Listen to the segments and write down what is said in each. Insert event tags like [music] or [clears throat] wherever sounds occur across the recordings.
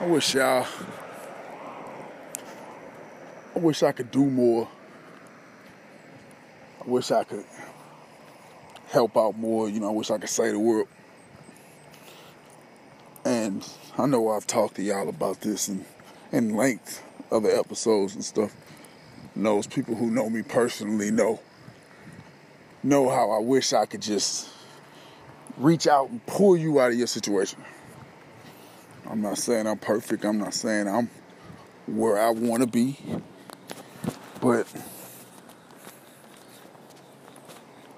I wish y'all. I wish I could do more. I wish I could help out more. You know, I wish I could say the word. And I know I've talked to y'all about this in, in length, other episodes and stuff. Those people who know me personally know know how I wish I could just reach out and pull you out of your situation. I'm not saying I'm perfect. I'm not saying I'm where I want to be. But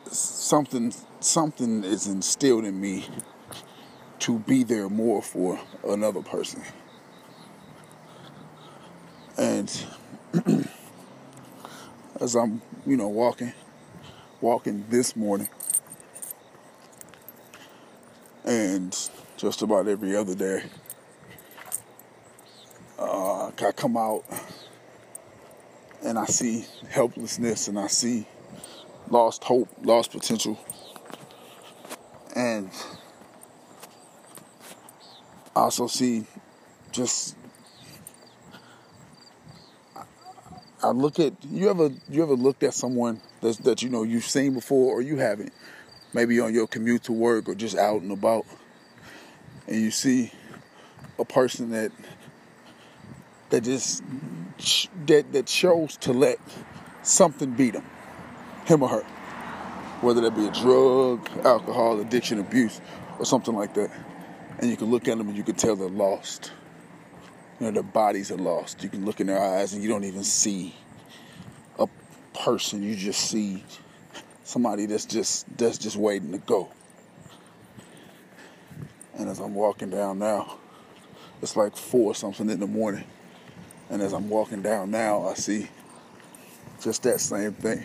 something something is instilled in me to be there more for another person. And [clears throat] as I'm, you know, walking walking this morning and just about every other day uh, I come out and I see helplessness and I see lost hope, lost potential. And I also see just I look at you ever you ever looked at someone that that you know you've seen before or you haven't maybe on your commute to work or just out and about and you see a person that that just that that chose to let something beat him, him or her, whether that be a drug, alcohol, addiction, abuse, or something like that. And you can look at them and you can tell they're lost. You know, their bodies are lost. You can look in their eyes and you don't even see a person. You just see somebody that's just that's just waiting to go. And as I'm walking down now, it's like four something in the morning. And as I'm walking down now, I see just that same thing.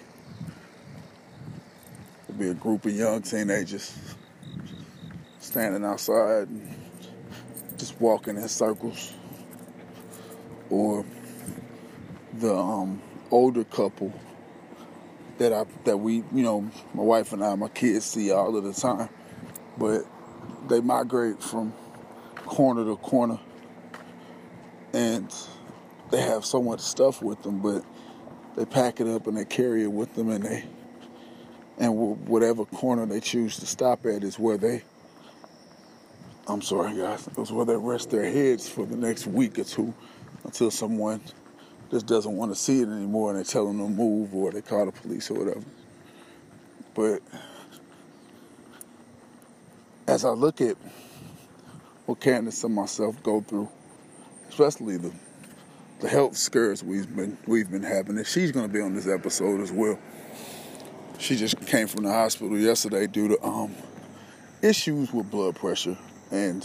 There'll be a group of young teenagers standing outside and just walking in circles. Or the um, older couple that I that we, you know, my wife and I, my kids see all of the time. But they migrate from corner to corner and they have so much stuff with them, but they pack it up and they carry it with them, and they and whatever corner they choose to stop at is where they. I'm sorry, guys. It's where they rest their heads for the next week or two, until someone just doesn't want to see it anymore, and they tell them to move, or they call the police or whatever. But as I look at what Candace and myself go through, especially the the health scares we've been we've been having. And she's going to be on this episode as well. She just came from the hospital yesterday due to um, issues with blood pressure and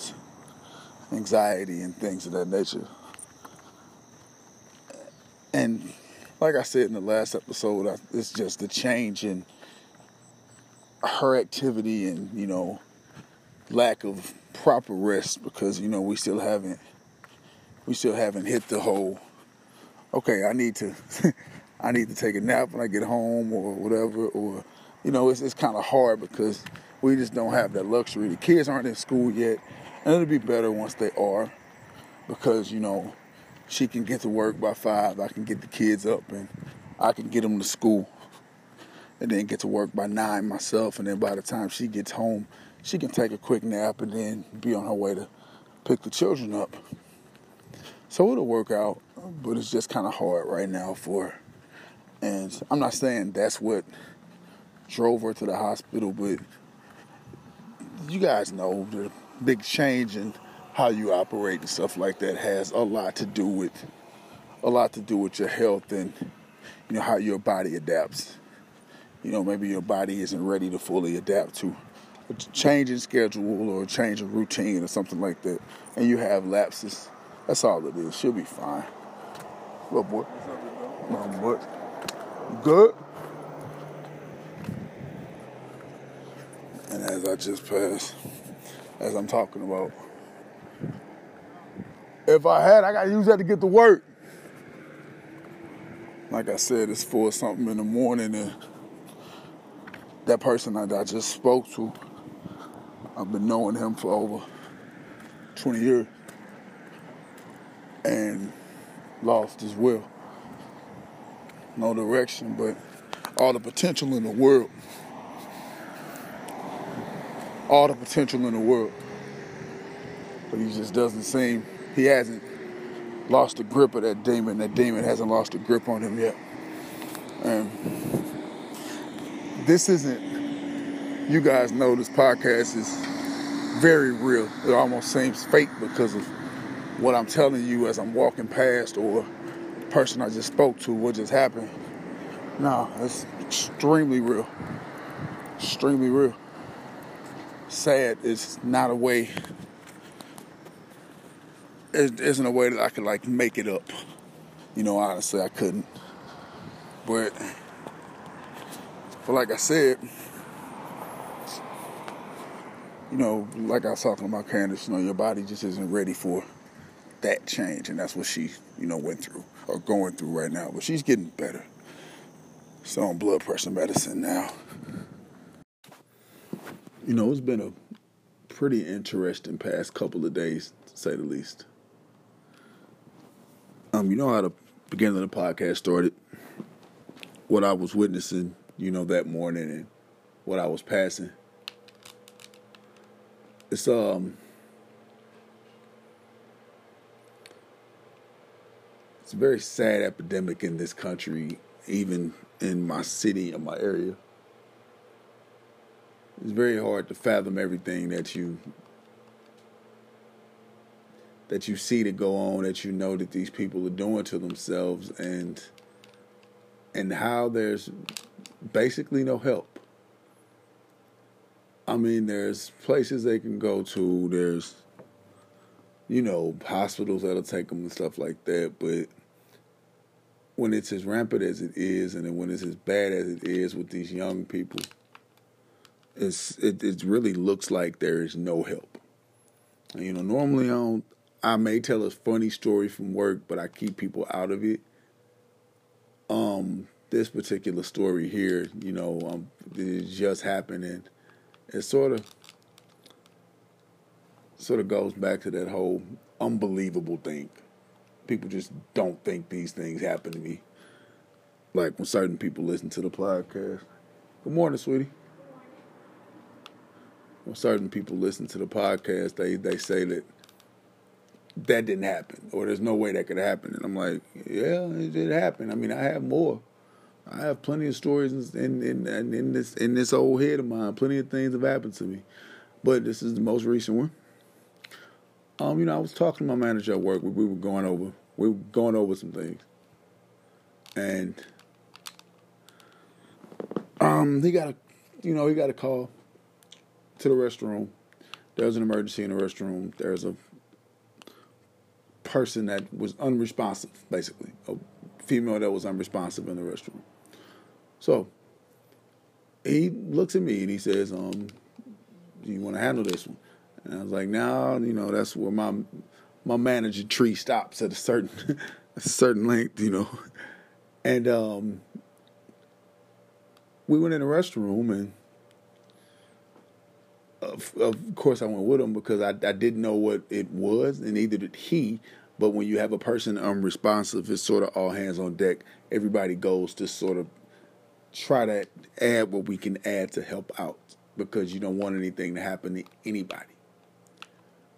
anxiety and things of that nature. And like I said in the last episode, it's just the change in her activity and you know lack of proper rest because you know we still haven't we still haven't hit the whole okay i need to [laughs] i need to take a nap when i get home or whatever or you know it's, it's kind of hard because we just don't have that luxury. The kids aren't in school yet and it'll be better once they are because you know she can get to work by five i can get the kids up and i can get them to school and then get to work by nine myself and then by the time she gets home she can take a quick nap and then be on her way to pick the children up. So it'll work out, but it's just kind of hard right now for. And I'm not saying that's what drove her to the hospital, but you guys know the big change in how you operate and stuff like that has a lot to do with a lot to do with your health and you know how your body adapts. You know, maybe your body isn't ready to fully adapt to a change in schedule or a change in routine or something like that, and you have lapses that's all it is. She'll be fine. Little boy. Little boy. Good. And as I just passed, as I'm talking about, if I had, I gotta use that to get to work. Like I said, it's for something in the morning, and that person that I just spoke to, I've been knowing him for over 20 years. and lost as well. No direction, but all the potential in the world. All the potential in the world. But he just doesn't seem, he hasn't lost the grip of that demon. That demon hasn't lost the grip on him yet. And this isn't, you guys know this podcast is very real. It almost seems fake because of what I'm telling you as I'm walking past or the person I just spoke to, what just happened. No, it's extremely real. Extremely real. Sad is not a way it isn't a way that I could like make it up. You know, honestly I couldn't. But but like I said, you know, like I was talking about Candace, you know, your body just isn't ready for that change, and that's what she, you know, went through or going through right now. But she's getting better. She's on blood pressure medicine now. You know, it's been a pretty interesting past couple of days, to say the least. Um, you know how the beginning of the podcast started, what I was witnessing, you know, that morning and what I was passing. It's um it's a very sad epidemic in this country, even in my city and my area. It's very hard to fathom everything that you that you see to go on, that you know that these people are doing to themselves and and how there's basically no help. I mean, there's places they can go to, there's you know, hospitals that'll take them and stuff like that, but when it's as rampant as it is, and when it's as bad as it is with these young people, it's it, it really looks like there is no help. You know, normally. I may tell a funny story from work, but I keep people out of it. Um, this particular story here, you know, um, it just happened, and it sort of sort of goes back to that whole unbelievable thing people just don't think these things happen to me. Like when certain people listen to the podcast. Good morning, sweetie. When certain people listen to the podcast, they they say that that didn't happen, or there's no way that could happen. And I'm like, yeah, it did happen. I mean, I have more. I have plenty of stories in in, in, in this in this old head of mine. Plenty of things have happened to me, but this is the most recent one. Um, you know, I was talking to my manager at work. We, we were going over we were going over some things, and um, he got a, you know, he got a call to the restroom. There's an emergency in the restroom. There's a person that was unresponsive, basically, a female that was unresponsive in the restroom. So he looks at me and he says, um, "Do you want to handle this one?" And I was like, "No, you know, that's where my my manager tree stops at a certain [laughs] a certain length, you know. And um, we went in the restroom, and of, of course I went with him because I, I didn't know what it was, and neither did he. But when you have a person unresponsive, it's sort of all hands on deck. Everybody goes to sort of try to add what we can add to help out because you don't want anything to happen to anybody.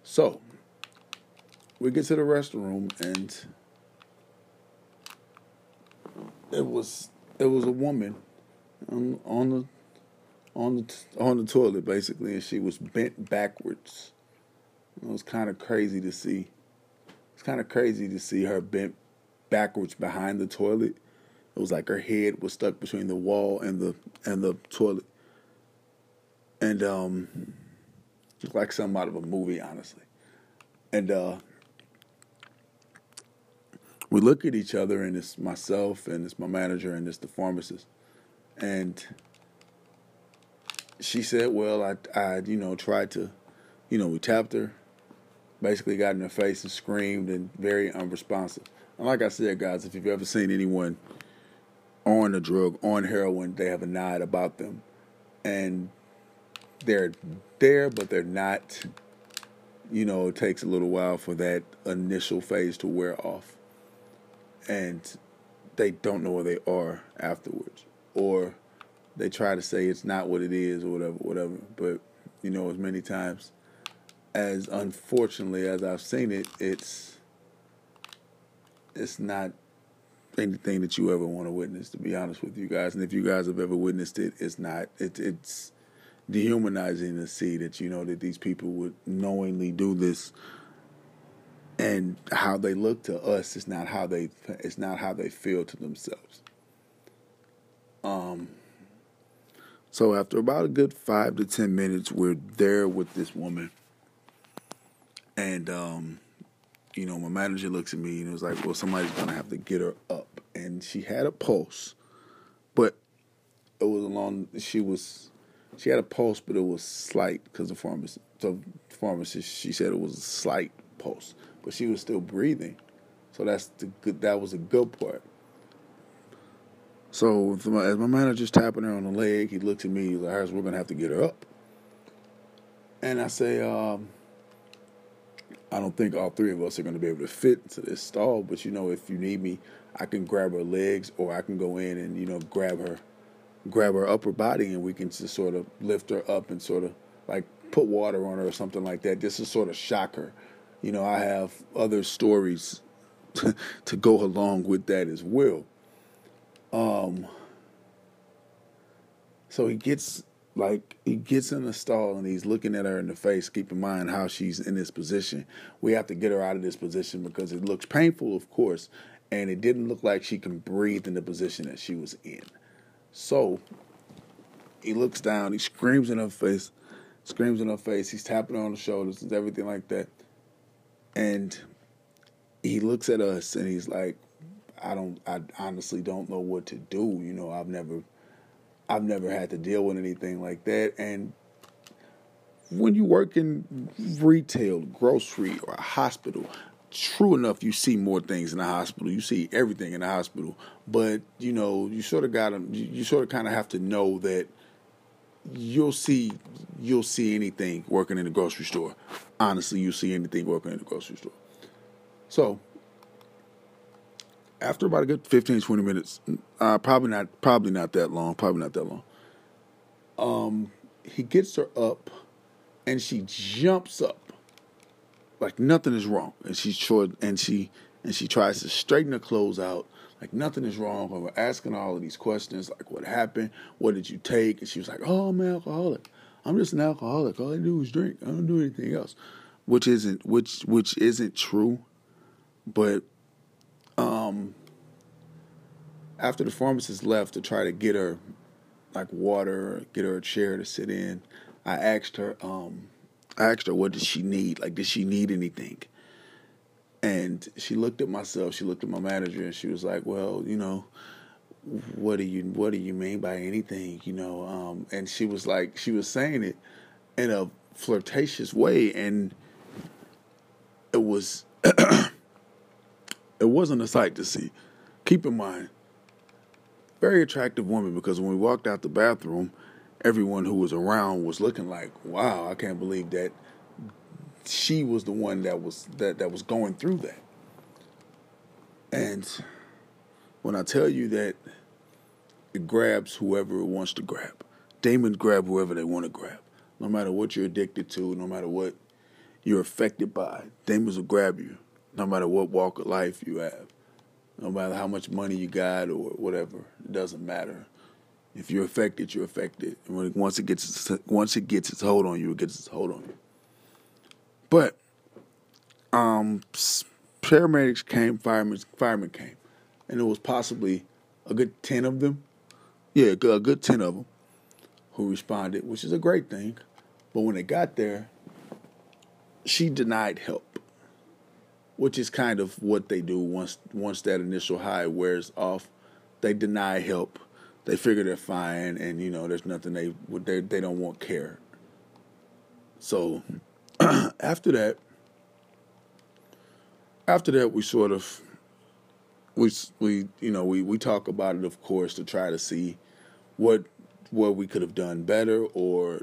So we get to the restroom and it was it was a woman on, on the on the on the toilet basically, and she was bent backwards. It was kind of crazy to see. It's kind of crazy to see her bent backwards behind the toilet. It was like her head was stuck between the wall and the and the toilet, and um, looked like something out of a movie, honestly. And uh, we look at each other, and it's myself, and it's my manager, and it's the pharmacist, and she said, "Well, I, I, you know, tried to, you know, we tapped her, basically got in her face and screamed, and very unresponsive." And like I said, guys, if you've ever seen anyone on a drug, on heroin, they have a nod about them, and they're there, but they're not you know, it takes a little while for that initial phase to wear off. And they don't know where they are afterwards. Or they try to say it's not what it is or whatever, whatever. But, you know, as many times as unfortunately as I've seen it, it's it's not anything that you ever want to witness, to be honest with you guys. And if you guys have ever witnessed it, it's not. It, it's dehumanizing to see that you know that these people would knowingly do this, and how they look to us is not how they. It's not how they feel to themselves. Um. So after about a good five to ten minutes, we're there with this woman, and um, you know, my manager looks at me and it was like, "Well, somebody's gonna have to get her up." And she had a pulse, but it was along. She was, she had a pulse, but it was slight because the pharmacist, the pharmacist, she said it was a slight pulse, but she was still breathing. So that's the good. That was a good part. So as my manager's tapping her on the leg, he looks at me. He's like, "We're gonna have to get her up." And I say, um, I don't think all three of us are to be able to fit into this stall. But you know, if you need me, I can grab her legs, or I can go in and you know grab her, grab her upper body, and we can just sort of lift her up and sort of like put water on her or something like that, just to sort of shock her. You know, I have other stories to, [laughs] to go along with that as well. Um. So he gets like he gets in the stall and he's looking at her in the face. Keep in mind how she's in this position. We have to get her out of this position because it looks painful, of course, and it didn't look like she can breathe in the position that she was in. So he looks down, he screams in her face, screams in her face. He's tapping her on the shoulders and everything like that. And he looks at us and he's like, I don't, I honestly don't know what to do. You know, I've never I've never had to deal with anything like that. And when you work in retail, grocery, or a hospital, true enough, you see more things in the hospital. You see everything in the hospital. But, you know, you sort of got to, you sort of kind of have to know that you'll see you'll see anything working in the grocery store. Honestly, you see anything working in the grocery store. So after about a good 15, 20 minutes, uh, probably not, probably not that long, probably not that long. Um, he gets her up, and she jumps up like nothing is wrong, and she's short, and she and she tries to straighten her clothes out like nothing is wrong. And we're asking all of these questions like, what happened? What did you take? And she was like, oh, I'm an alcoholic. I'm just an alcoholic. All I do is drink. I don't do anything else, which isn't which which isn't true, but um, after the pharmacist left to try to get her like water, get her a chair to sit in, I asked her, um, I asked her what did she need? Like, did she need anything? And she looked at myself, she looked at my manager, and she was like, "Well, you know, what do you what do you mean by anything? You know?" Um, and she was like, she was saying it in a flirtatious way, and it was [clears throat] it wasn't a sight to see. Keep in mind, very attractive woman because when we walked out the bathroom, everyone who was around was looking like, "Wow, I can't believe that she was the one that was that that was going through that." And when I tell you that it grabs whoever it wants to grab, demons grab whoever they want to grab. No matter what you're addicted to, no matter what you're affected by, demons will grab you no matter what walk of life you have, no matter how much money you got or whatever, it doesn't matter. If you're affected, you're affected. And when, once it gets once it gets its hold on you, it gets its hold on you. But um, paramedics came, firemen firemen came, and it was possibly a good ten of them. Yeah, a good ten of them who responded, which is a great thing. But when they got there, she denied help which is kind of what they do once once that initial high wears off. They deny help. They figure they're fine, and you know there's nothing they they they don't want care. So [clears throat] after that, after that, we sort of we we you know we we talk about it, of course, to try to see what what we could have done better or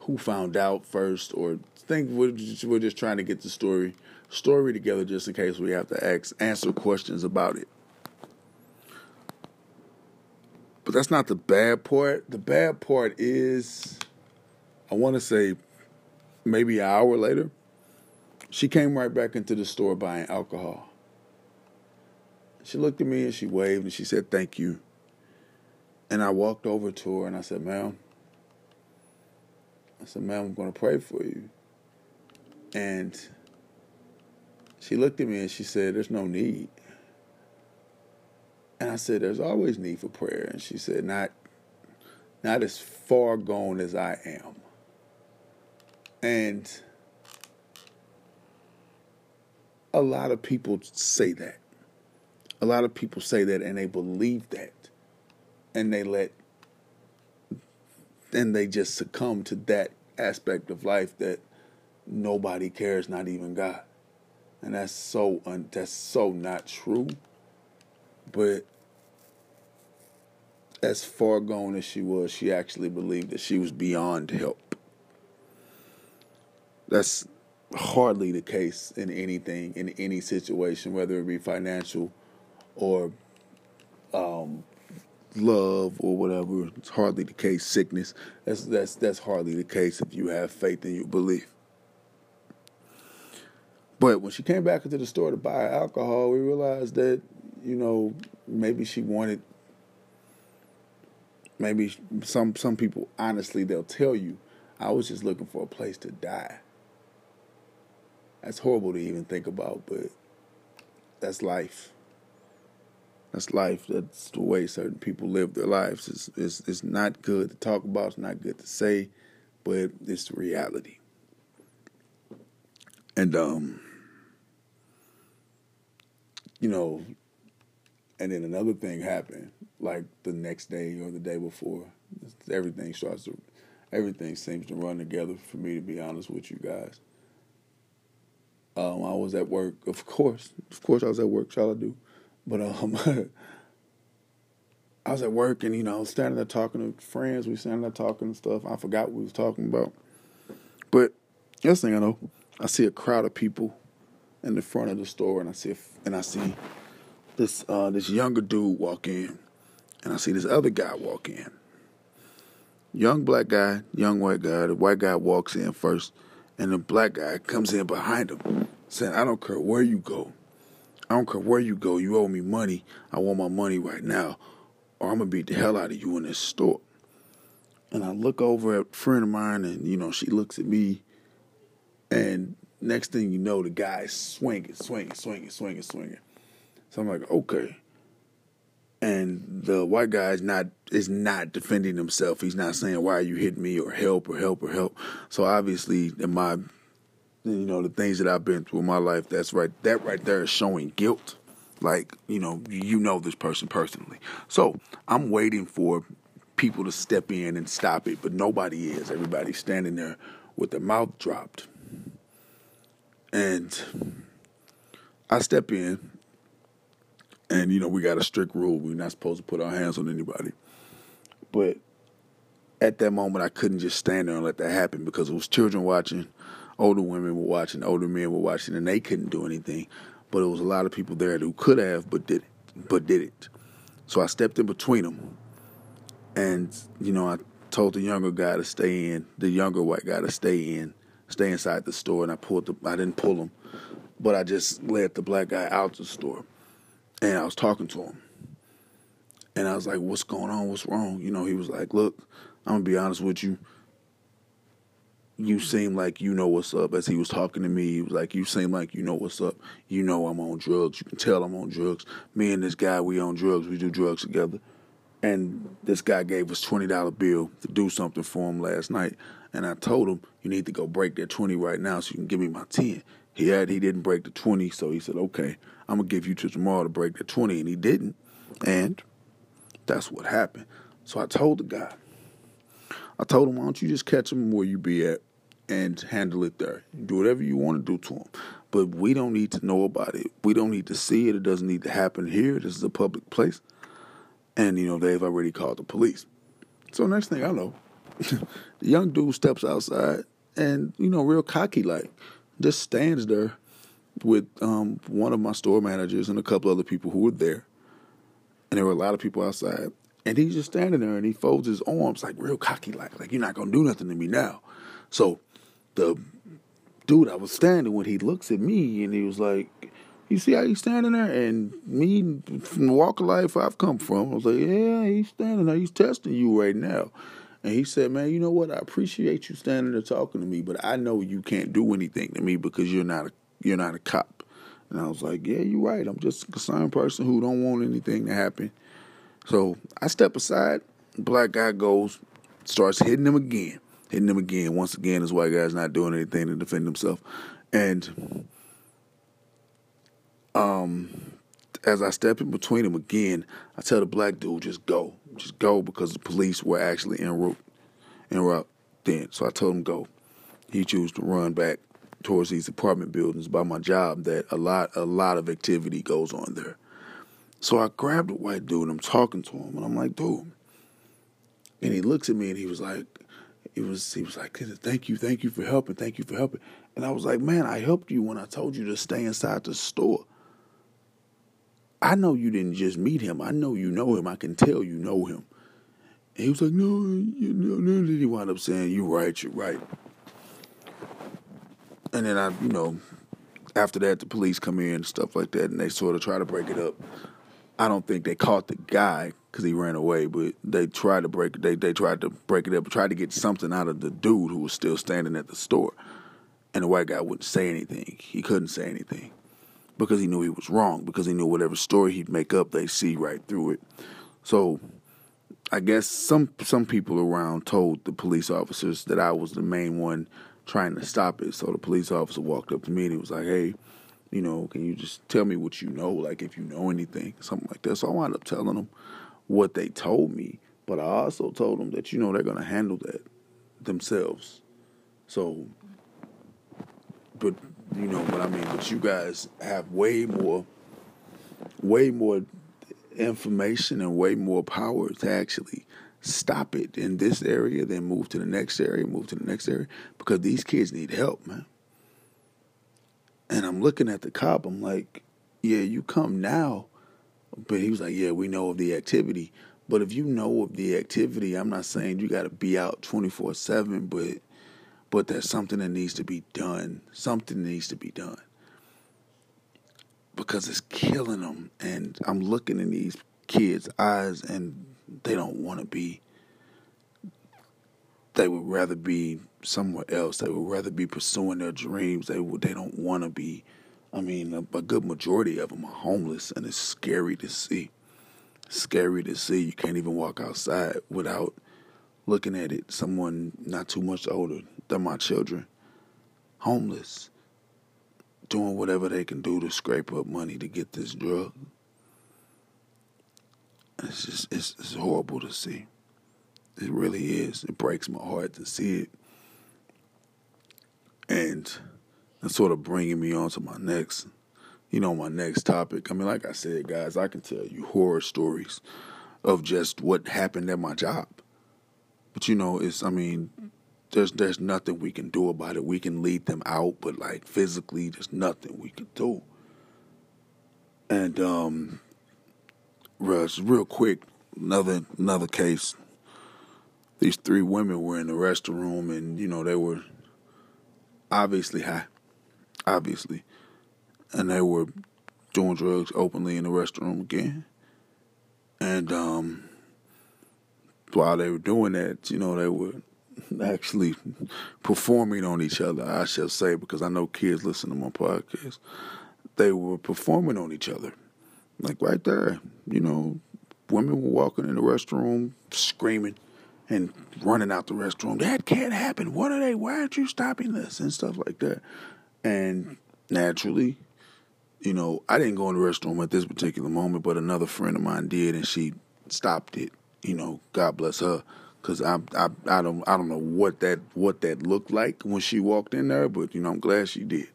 who found out first or think we're just, we're just trying to get the story story together just in case we have to ask answer questions about it. But that's not the bad part. The bad part is, I want to say, maybe an hour later, she came right back into the store buying alcohol. She looked at me and she waved and she said, Thank you. And I walked over to her and I said, Ma'am, I said, Ma'am, I'm going to pray for you. And she looked at me and she said, There's no need. And I said, There's always need for prayer. And she said, Not not as far gone as I am. And a lot of people say that. A lot of people say that and they believe that. And they let and they just succumb to that aspect of life that nobody cares, not even God. And that's so un- that's so not true. But as far gone as she was, she actually believed that she was beyond help. That's hardly the case in anything, in any situation, whether it be financial or um, love or whatever. It's hardly the case. Sickness. That's that's that's hardly the case if you have faith and you believe. But when she came back into the store to buy alcohol, we realized that you know maybe she wanted. Maybe some some people honestly they'll tell you, I was just looking for a place to die. That's horrible to even think about, but that's life. That's life. That's the way certain people live their lives. It's, it's, it's not good to talk about. It's not good to say, but it's the reality. And um, you know, and then another thing happened, like the next day or the day before. Everything starts to, everything seems to run together for me. To be honest with you guys, um, I was at work. Of course, of course, I was at work. Shall I do? But um, [laughs] I was at work and you know I was standing there talking to friends. We standing there talking and stuff. I forgot what we was talking about. But next thing I know, I see a crowd of people in the front of the store, and I see and I see this uh, this younger dude walk in, and I see this other guy walk in. Young black guy, young white guy. The white guy walks in first, and the black guy comes in behind him, saying, "I don't care where you go." I don't care where you go. You owe me money. I want my money right now, or I'm gonna beat the hell out of you in this store. And I look over at a friend of mine, and you know she looks at me, and next thing you know, the guy's swinging, swinging, swinging, swinging, swinging. So I'm like, okay. And the white guy is not is not defending himself. He's not saying why are you hitting me or help or help or help. So obviously, in my you know the things that I've been through in my life. That's right. That right there is showing guilt. Like you know, you know this person personally. So I'm waiting for people to step in and stop it, but nobody is. Everybody's standing there with their mouth dropped, and I step in, and you know we got a strict rule. We're not supposed to put our hands on anybody, but at that moment I couldn't just stand there and let that happen because it was children watching older women were watching, older men were watching, and they couldn't do anything. But it was a lot of people there who could have, but did it, but did it. So I stepped in between them, and you know I told the younger guy to stay in, the younger white guy to stay in, stay inside the store, and I pulled the, I didn't pull him, but I just led the black guy out the store, and I was talking to him, and I was like, "What's going on? What's wrong?" You know, he was like, "Look, I'm gonna be honest with you." you seem like you know what's up. As he was talking to me, he was like, you seem like you know what's up. You know I'm on drugs. You can tell I'm on drugs. Me and this guy, we on drugs. We do drugs together. And this guy gave us twenty dollar bill to do something for him last night. And I told him, you need to go break that twenty right now so you can give me my ten. He had he didn't break the twenty, so he said, okay, I'm gonna give you to tomorrow to break the twenty, and he didn't. And that's what happened. So I told the guy, I told him, why don't you just catch him where you be at and handle it there. Do whatever you want to do to him. But we don't need to know about it. We don't need to see it. It doesn't need to happen here. This is a public place. And, you know, they've already called the police. So next thing I know, [laughs] the young dude steps outside and you know, real cocky like, just stands there with um, one of my store managers and a couple other people who were there, and there were a lot of people outside. And he's just standing there and he folds his arms like real cocky, like like you're not gonna do nothing to me now. So the dude I was standing when he looks at me and he was like, You see how he's standing there? And me from the walk of life I've come from, I was like, Yeah, he's standing there, he's testing you right now. And he said, Man, you know what? I appreciate you standing there talking to me, but I know you can't do anything to me because you're not a you're not a cop. And I was like, Yeah, you're right. I'm just a concerned person who don't want anything to happen. So I step aside, black guy goes, starts hitting him again hitting him again. Once again, this white guy's not doing anything to defend himself. And um, as I step in between him again, I tell the black dude, just go. Just go because the police were actually en route, en route then. So I told him go. He chose to run back towards these apartment buildings by my job that a lot a lot of activity goes on there. So I grabbed the white dude and I'm talking to him and I'm like, dude. And he looks at me and he was like, he was he was like, "Thank you, thank you for helping, thank you for helping." And I was like, "Man, I helped you when I told you to stay inside the store. I know you didn't just meet him. I know you know him. I can tell you know him." And he was like, "No, you know." And he wound up saying, "You're right. You're right." And then I, you know, after that, the police come in and stuff like that, and they sort of try to break it up. I don't think they caught the guy because he ran away. But they tried to break. They they tried to break it up, tried to get something out of the dude who was still standing at the store. And the white guy wouldn't say anything. He couldn't say anything because he knew he was wrong. Because he knew whatever story he'd make up, they see right through it. So I guess some some people around told the police officers that I was the main one trying to stop it. So the police officer walked up to me and he was like, "Hey." You know, can you just tell me what you know, like if you know anything, something like that. So I wound up telling them what they told me, but I also told them that you know they're going to handle that themselves. So, but you know what I mean. But you guys have way more, way more information and way more power to actually stop it in this area, then move to the next area, move to the next area, because these kids need help, man. And I'm looking at the cop. I'm like, yeah, you come now but he was like, yeah, we know of the activity. But if you know of the activity, I'm not saying you got to be out 24 7, but but there's something that needs to be done. Something needs to be done because it's killing them. And I'm looking in these kids' eyes, and they don't want to be. They would rather be somewhere else. They would rather be pursuing their dreams. They would. They don't want to be I mean, a, a good majority of them are homeless, and it's scary to see. Scary to see. You can't even walk outside without looking at it. Someone not too much older than my children, homeless, doing whatever they can do to scrape up money to get this drug. It's just it's, it's horrible to see. It really is. It breaks my heart to see it. And and sort of bringing me on to my next, you know, my next topic. I mean, like I said, guys, I can tell you horror stories of just what happened at my job. But you know, it's I mean, there's there's nothing we can do about it. We can lead them out, but like physically, there's nothing we can do. And um, Russ, real quick, another another case. These three women were in the restroom, and you know they were obviously high obviously. And they were doing drugs openly in the restroom again. And um, while they were doing that, you know, they were actually [laughs] performing on each other, I shall say, because I know kids listen to my podcast. They were performing on each other. Like right there, you know, women were walking in the restroom screaming and running out the restroom. That can't happen. What are they? Why aren't you stopping this? And stuff like that. And naturally, you know, I didn't go in the restroom at this particular moment, but another friend of mine did, and she stopped it. You know, God bless her, because I, I, I don't, I don't know what that, what that looked like when she walked in there, but you know, I'm glad she did.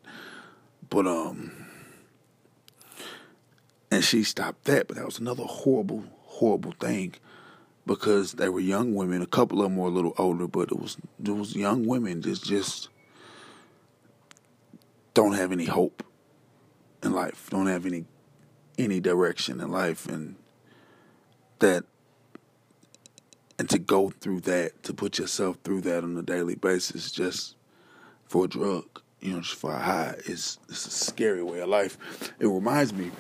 But um, and she stopped that, but that was another horrible, horrible thing. because they were young women. A couple of them were a little older, but it was it was young women that just don't have any hope in life, don't have any any direction in life, and that and to go through that, to put yourself through that on a daily basis, just for a drug, you know, just for a high, is it's a scary way of life. It reminds me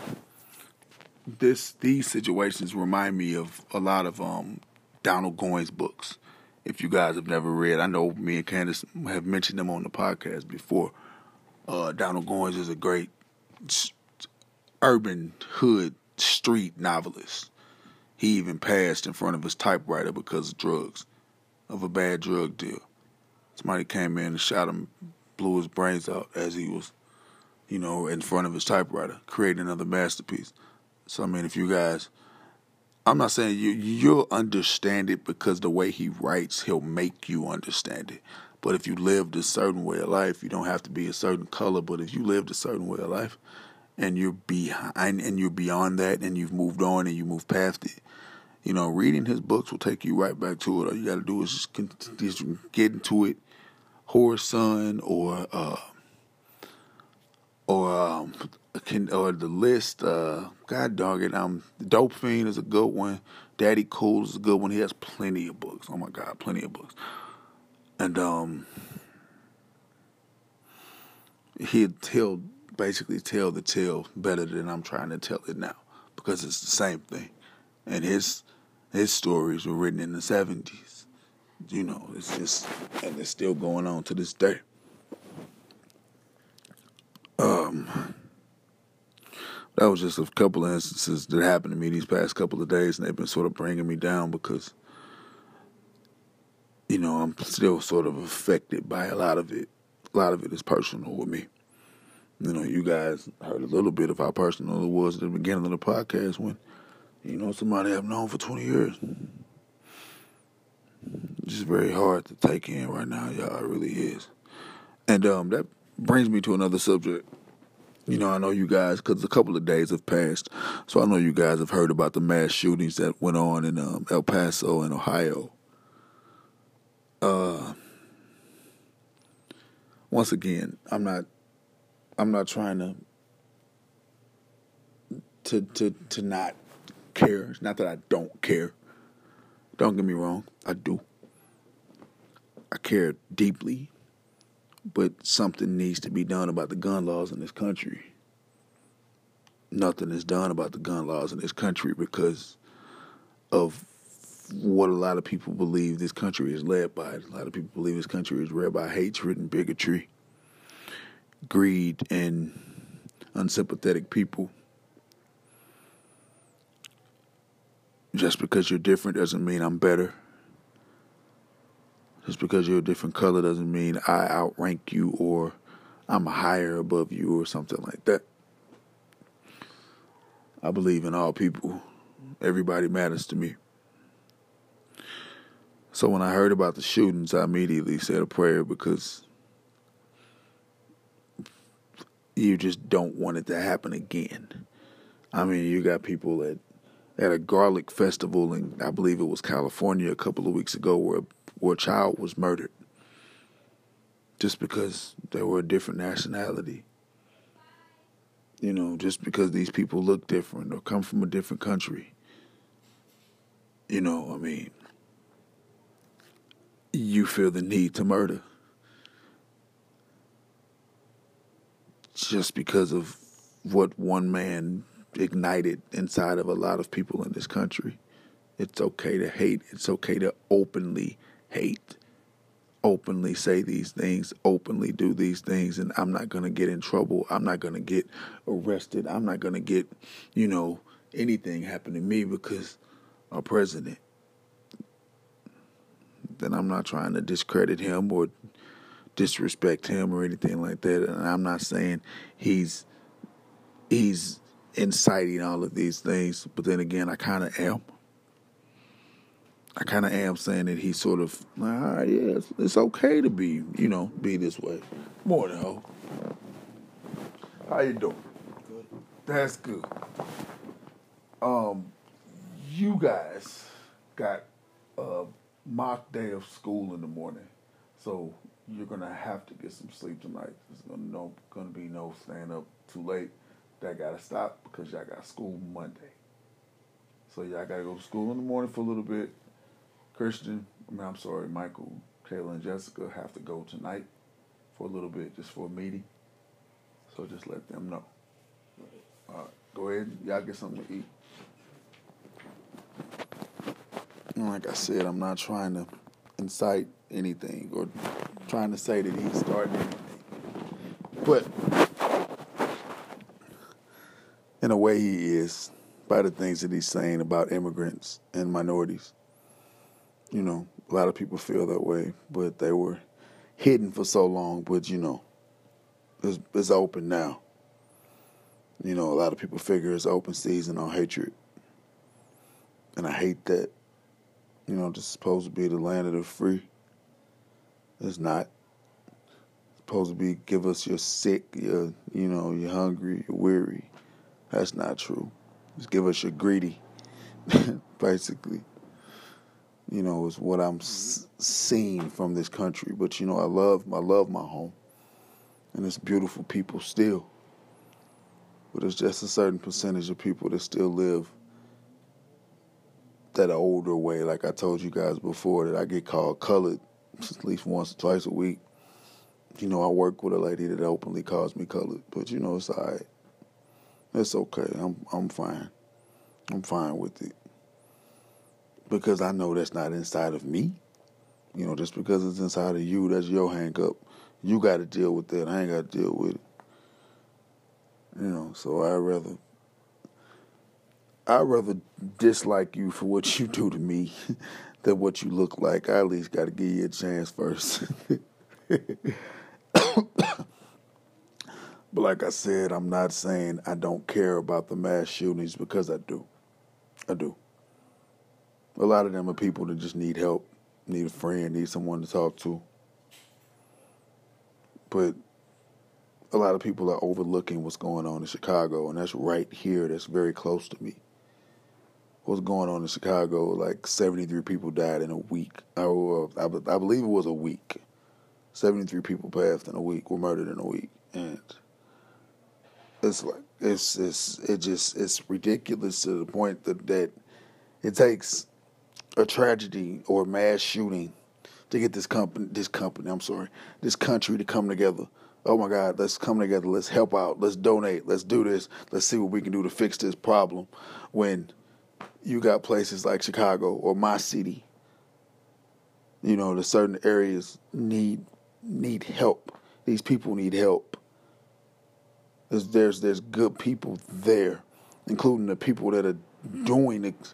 this these situations remind me of a lot of um, Donald Goines books. If you guys have never read, I know me and Candace have mentioned them on the podcast before. Uh, Donald Goines is a great urban hood street novelist. He even passed in front of his typewriter because of drugs, of a bad drug deal. Somebody came in and shot him, blew his brains out as he was, you know, in front of his typewriter, creating another masterpiece. So I mean, if you guys, I'm not saying you you'll understand it because the way he writes, he'll make you understand it. But if you lived a certain way of life, you don't have to be a certain color. But if you lived a certain way of life, and you're behind, and you're beyond that, and you've moved on, and you move past it, you know, reading his books will take you right back to it. All you got to do is just, get into it. Whoreson or uh, or um, can or the list. Uh, God dog it. Um, Dope Fiend is a good one. Daddy Cool is a good one. He has plenty of books. Oh my God, plenty of books. And um, he'll basically tell the tale better than I'm trying to tell it now because it's the same thing. And his his stories were written in the seventies. You know, it's just and it's still going on to this day. Um that was just a couple of instances that happened to me these past couple of days, and they've been sort of bringing me down because, you know, I'm still sort of affected by a lot of it. A lot of it is personal with me. You know, you guys heard a little bit of how personal it was at the beginning of the podcast when, you know, somebody I've known for 20 years. It's just very hard to take in right now, y'all. It really is. And um, that brings me to another subject you know, I know you guys, because a couple of days have passed, so I know you guys have heard about the mass shootings that went on in um, El Paso and Ohio. Uh, once again, I'm not, I'm not trying to, to, to, to not care. It's not that I don't care. Don't get me wrong, I do. I care deeply but something needs to be done about the gun laws in this country. Nothing is done about the gun laws in this country because of what a lot of people believe this country is led by. A lot of people believe this country is led by hatred and bigotry, greed, and unsympathetic people. Just because you're different doesn't mean I'm better. Just because you're a different color doesn't mean I outrank you or I'm higher above you or something like that. I believe in all people. Everybody matters to me. So when I heard about the shootings, I immediately said a prayer because you just don't want it to happen again. I mean, you got people at at a garlic festival in I believe it was California a couple of weeks ago where where a child was murdered just because they were a different nationality. You know, just because these people look different or come from a different country. You know, I mean, you feel the need to murder. Just because of what one man ignited inside of a lot of people in this country. It's okay to hate. It's okay to openly hate, openly say these things, openly do these things, and I'm not going to get in trouble. I'm not going to get arrested. I'm not going to get, you know, anything happen to me because our president. Then I'm not trying to discredit him or disrespect him or anything like that. And I'm not saying he's he's inciting all of these things, but then again, I kind of am. I kind of am saying that he's sort of, ah, yeah, it's, it's, okay to be, you know, be this way. Morning, ho. How you doing? Good. That's good. Um, you guys got a mock day of school in the morning. So you're gonna have to get some sleep tonight. There's gonna no gonna be no staying up too late. That gotta stop because y'all got school Monday. So y'all gotta go to school in the morning for a little bit. Christian, I mean I'm sorry, Michael, Kayla, and Jessica have to go tonight for a little bit, just for a meeting. So just let them know. All right, go ahead, y'all get something to eat. like I said, I'm not trying to incite anything or trying to say that he's starting anything. But in a way, he is by the things that he's saying about immigrants and minorities. You know, a lot of people feel that way, but they were hidden for so long. But you know, it's, it's open now. You know, a lot of people figure it's open season on hatred, and I hate that. You know, this is supposed to be the land of the free. It's not. It's supposed to be give us your sick, your you know, you're hungry, you're weary. That's not true. Just give us your greedy, [laughs] basically. You know, is what I'm mm-hmm. s- seeing from this country. But you know, I love, I love my home, and it's beautiful people still. But it's just a certain percentage of people that still live that older way, like I told you guys before, that I get called colored [laughs] at least once or twice a week. You know, I work with a lady that openly calls me colored, but you know, it's all right. It's okay. I'm I'm fine. I'm fine with it. Because I know that's not inside of me. You know, just because it's inside of you, that's your hang up. You got to deal with that. I ain't got to deal with it. You know, so I rather I'd rather dislike you for what you do to me [laughs] than what you look like. I at least got to give you a chance first. [laughs] but like I said, I'm not saying I don't care about the mass shootings because I do. I do. A lot of them are people that just need help, need a friend, need someone to talk to. But a lot of people are overlooking what's going on in Chicago, and that's right here. That's very close to me what's going on in Chicago. Like 73 people died in a week. I, I, I believe it was a week. 73 people passed in a week, were murdered in a week. And it's like, it's, it's, it just, it's ridiculous to the point that, that it takes a tragedy or a mass shooting to get this company, this company, I'm sorry, this country to come together. Oh my God, let's come together. Let's help out. Let's donate. Let's do this. Let's see what we can do to fix this problem. When you got places like Chicago or my city. You know, the certain areas need need help. These people need help. There's there's, there's good people there, including the people that are doing it.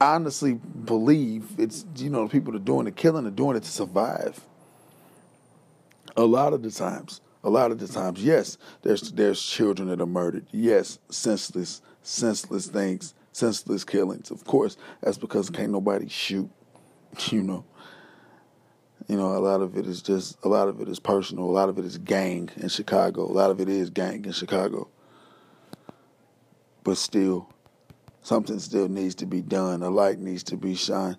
Honestly believe it's you know the people that are doing the killing are doing it to survive. A lot of the times, a lot of the times, yes, there's there's children that are murdered. Yes, senseless, senseless things senseless killings. Of course, that's because can't nobody shoot. [laughs] You know, you know, a lot of it is just a lot of it is personal. A lot of it is gang in Chicago. A lot of it is gang in Chicago. But still, something still needs to be done. A light needs to be shine.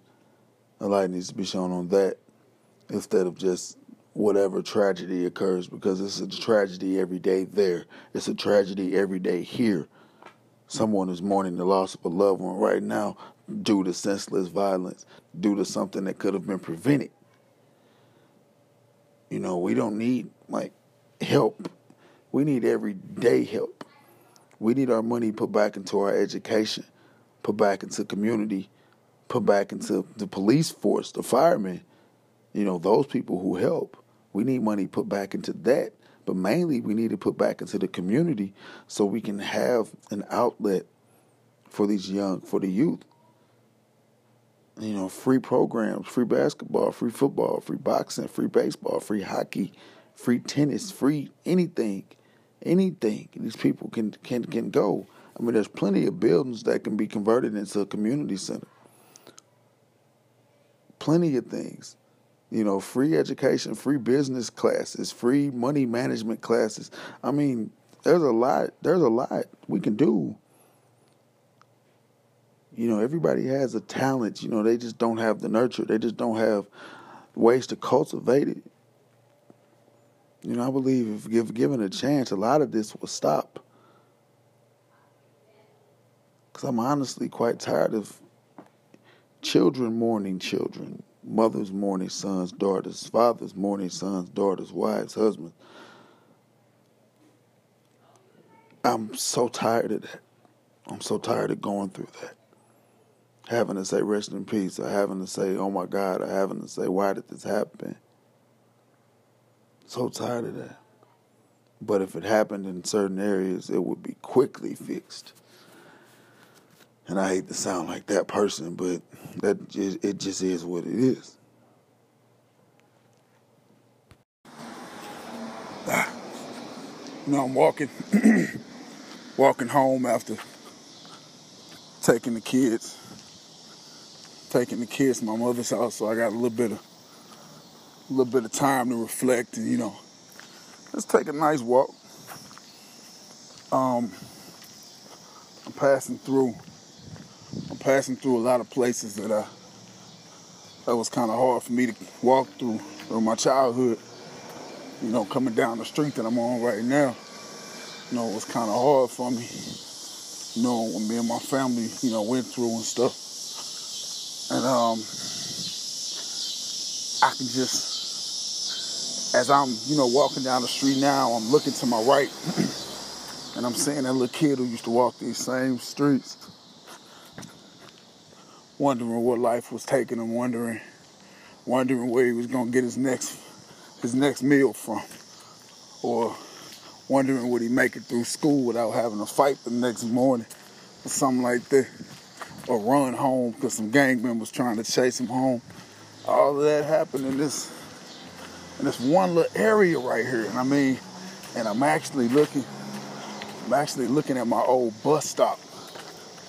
A light needs to be shown on that instead of just whatever tragedy occurs because it's a tragedy every day there. It's a tragedy every day here. Someone is mourning the loss of a loved one right now due to senseless violence, due to something that could have been prevented. You know, we don't need like help. We need everyday help. We need our money put back into our education, put back into community, put back into the police force, the firemen. You know, those people who help. We need money put back into that but mainly, we need to put back into the community so we can have an outlet for these young, for the youth. You know, free programs, free basketball, free football, free boxing, free baseball, free hockey, free tennis, free anything, anything. These people can can can go. I mean, there's plenty of buildings that can be converted into a community center. Plenty of things you know, free education, free business classes, free money management classes. I mean, there's a lot. There's a lot we can do. You know, everybody has a talent. You know, they just don't have the nurture. They just don't have ways to cultivate it. You know, I believe if given a chance, a lot of this will stop. Because I'm honestly quite tired of children mourning children, mothers mourning sons, daughters, fathers mourning sons, daughters, wives, husbands. I'm so tired of that. I'm so tired of going through that. Having to say rest in peace, or having to say, oh my God, or having to say, why did this happen? So tired of that. But if it happened in certain areas, it would be quickly fixed. And I hate to sound like that person, but that it just is what it is. You I'm walking, [clears throat] walking home after taking the kids, taking the kids to my mother's house. So I got a little bit of, a little bit of time to reflect and you know, just take a nice walk. Um, I'm passing through I'm passing through a lot of places that I that was kind of hard for me to walk through from my childhood. You know, coming down the street that I'm on right now, you know, it was kind of hard for me. You know, when me and my family, you know, went through and stuff. And um, I can just, as I'm, you know, walking down the street now, I'm looking to my right, [clears throat] and I'm seeing that little kid who used to walk these same streets wondering what life was taking him, wondering, wondering where he was gonna get his next, his next meal from, or wondering would he make it through school without having to fight the next morning, or something like that, or run home because some gang members trying to chase him home. All of that happened in this, in this one little area right here, and I mean, and I'm actually looking, I'm actually looking at my old bus stop.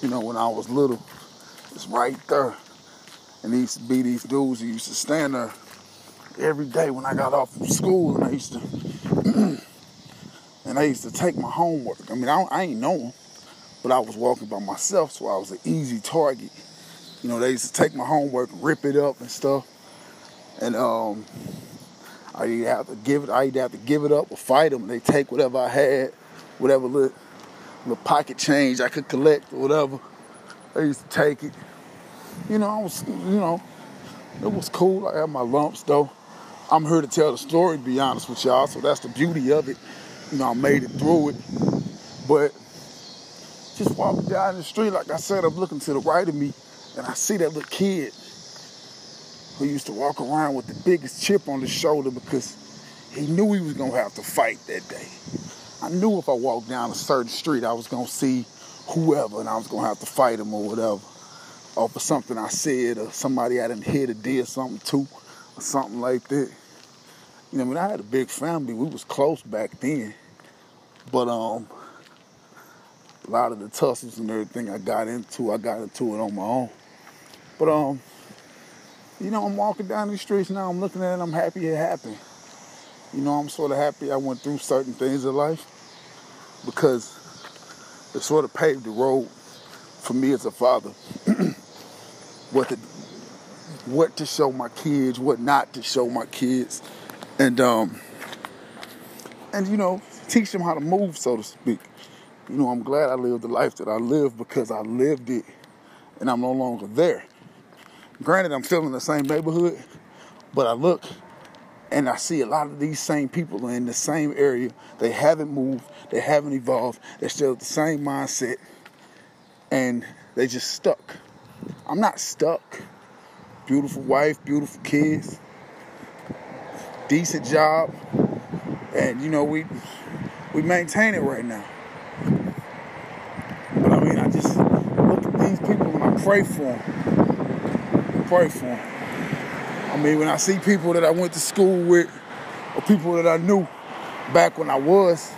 You know, when I was little it's right there. And these be these dudes who used to stand there every day when I got off from school, and I used to, [clears throat] and I used to take my homework. I mean, I, I ain't know them, but I was walking by myself, so I was an easy target. You know, they used to take my homework, rip it up and stuff, and um, I either have to give it, I either have to give it up or fight them. They take whatever I had, whatever little, little pocket change I could collect or whatever. I used to take it. You know, I was, you know, it was cool. I had my lumps though. I'm here to tell the story, to be honest with y'all. So that's the beauty of it. You know, I made it through it. But just walking down the street, like I said, I'm looking to the right of me, and I see that little kid who used to walk around with the biggest chip on his shoulder because he knew he was gonna have to fight that day. I knew if I walked down a certain street, I was gonna see whoever, and I was gonna have to fight him or whatever, or for something I said or somebody I didn't hit or did something to, or something like that. You know, I mean, I had a big family. We was close back then, but um, a lot of the tussles and everything I got into, I got into it on my own. But um, you know, I'm walking down these streets now. I'm looking at it. I'm happy it happened. You know, I'm sort of happy I went through certain things in life because it sort of paved the road for me as a father. [clears throat] what to what to show my kids, what not to show my kids, and um, and you know, teach them how to move, so to speak. You know, I'm glad I lived the life that I lived because I lived it, and I'm no longer there. Granted, I'm still in the same neighborhood, but I look and I see a lot of these same people in the same area. They haven't moved, they haven't evolved, they're still the same mindset, and they just stuck. I'm not stuck. Beautiful wife, beautiful kids, decent job, and you know we we maintain it right now. But I mean, I just look at these people and I pray for them. Pray for them. I mean, when I see people that I went to school with or people that I knew back when I was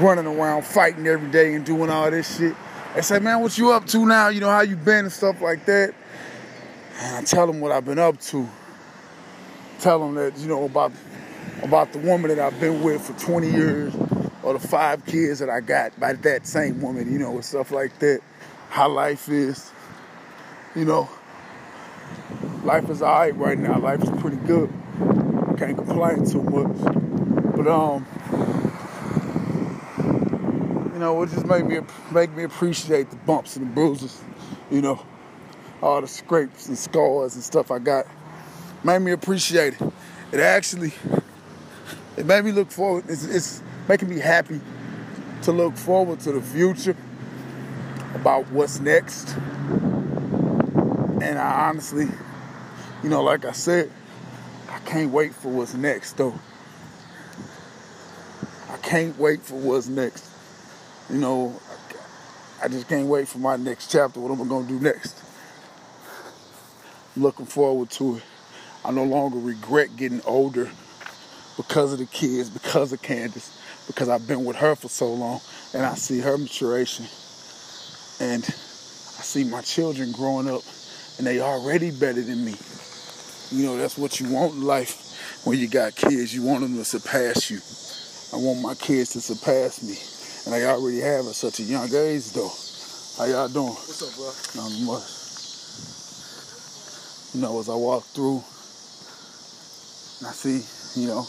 running around fighting every day and doing all this shit, they say, man, what you up to now? You know, how you been and stuff like that. And I tell them what I've been up to. Tell them that, you know, about about the woman that I've been with for 20 years or the five kids that I got by that same woman, you know, and stuff like that. How life is. you know, life is alright right now. Life is pretty good. Can't complain too much. But um, you know, it just made me make me appreciate the bumps and the bruises. You know, all the scrapes and scars and stuff I got. Made me appreciate it. It actually, it made me look forward. It's, it's making me happy to look forward to the future about what's next. And I honestly, you know, like I said, I can't wait for what's next though. I can't wait for what's next. You know, I just can't wait for my next chapter, what I'm I gonna do next? I'm looking forward to it. I no longer regret getting older because of the kids, because of Candace, because I've been with her for so long and I see her maturation. And I see my children growing up and they already better than me. You know, that's what you want in life when you got kids. You want them to surpass you. I want my kids to surpass me. And I already have at such a young age though. How y'all doing? What's up, bro? Not much. You know, as I walk through and I see, you know,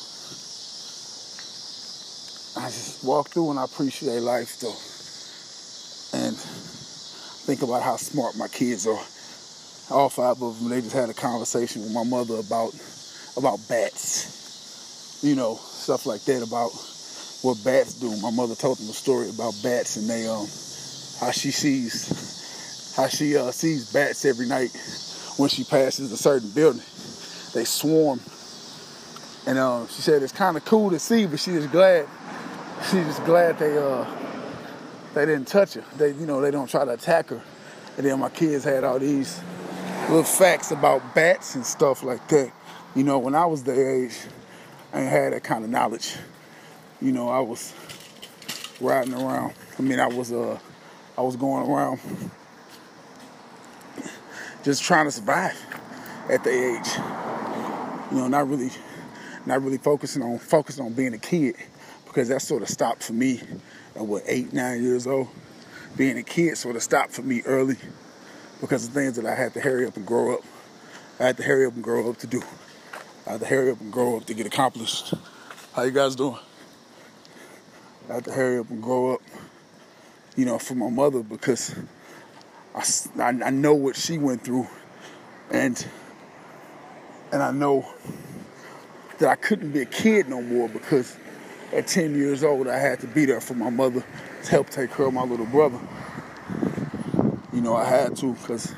I just walk through and I appreciate life though. And think about how smart my kids are. All five of them, they just had a conversation with my mother about about bats. You know, stuff like that about what bats do. My mother told them a story about bats and they um how she sees how she uh, sees bats every night when she passes a certain building. They swarm. And um, she said it's kind of cool to see, but she just glad she's just glad they uh they didn't touch her. They you know they don't try to attack her. And then my kids had all these little facts about bats and stuff like that. You know, when I was the age, I ain't had that kind of knowledge. You know, I was riding around. I mean, I was uh I was going around just trying to survive at the age. You know, not really not really focusing on focusing on being a kid because that sort of stopped for me at what eight, nine years old. Being a kid sort of stopped for me early because of things that I had to hurry up and grow up. I had to hurry up and grow up to do. I had to hurry up and grow up to get accomplished. How you guys doing? I had to hurry up and grow up, you know, for my mother because I, I, I know what she went through, and and I know that I couldn't be a kid no more because at 10 years old, I had to be there for my mother to help take care of my little brother. You know, I had to because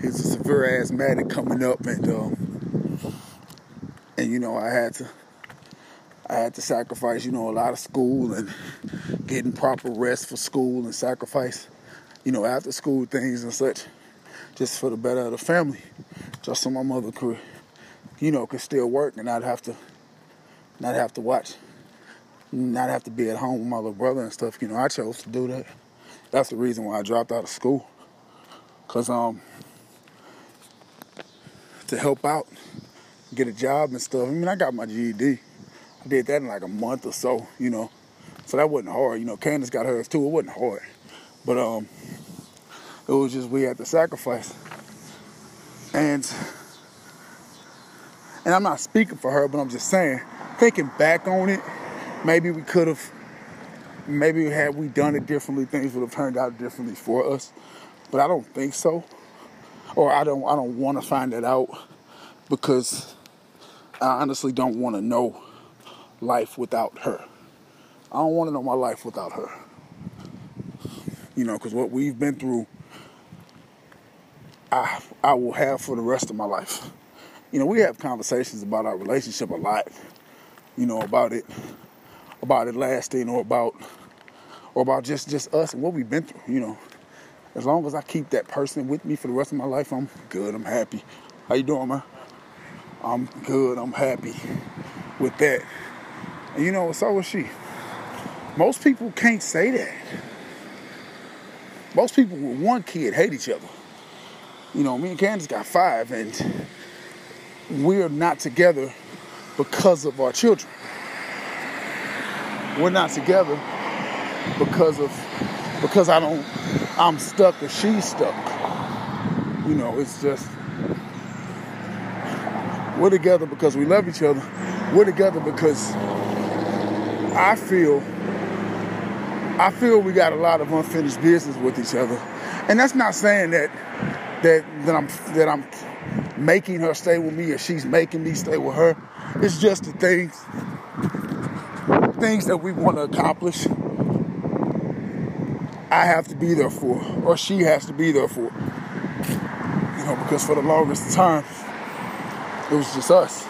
he's a severe asthmatic coming up, and um, and you know, I had to. I had to sacrifice, you know, a lot of school and getting proper rest for school and sacrifice, you know, after school things and such, just for the better of the family, just so my mother could, you know, could still work and not have to, not have to watch not have to be at home with my little brother and stuff. You know, I chose to do that. That's the reason why I dropped out of school. Cause um to help out, get a job and stuff. I mean, I got my GED. I did that in like a month or so, you know. So that wasn't hard. You know, Candace got hers too. It wasn't hard. But um it was just we had to sacrifice. And and I'm not speaking for her, but I'm just saying, thinking back on it, maybe we could have maybe had we done it differently things would have turned out differently for us but i don't think so. Or i don't i don't want to find that out because i honestly don't want to know life without her. I don't want to know my life without her. You know because what we've been through i i will have for the rest of my life. You know we have conversations about our relationship a lot you know about it about it lasting or about or about just just us and what we've been through, you know. As long as I keep that person with me for the rest of my life, I'm good. I'm happy. How you doing, man? I'm good. I'm happy with that. And you know, so is she. Most people can't say that. Most people with one kid hate each other. You know, me and Candace got five, and we're not together because of our children we're not together because of because I don't I'm stuck or she's stuck. You know, it's just we're together because we love each other. We're together because I feel I feel we got a lot of unfinished business with each other. And that's not saying that that that I'm that I'm making her stay with me or she's making me stay with her. It's just the things things that we want to accomplish. I have to be there for, or she has to be there for. You know, because for the longest time, it was just us.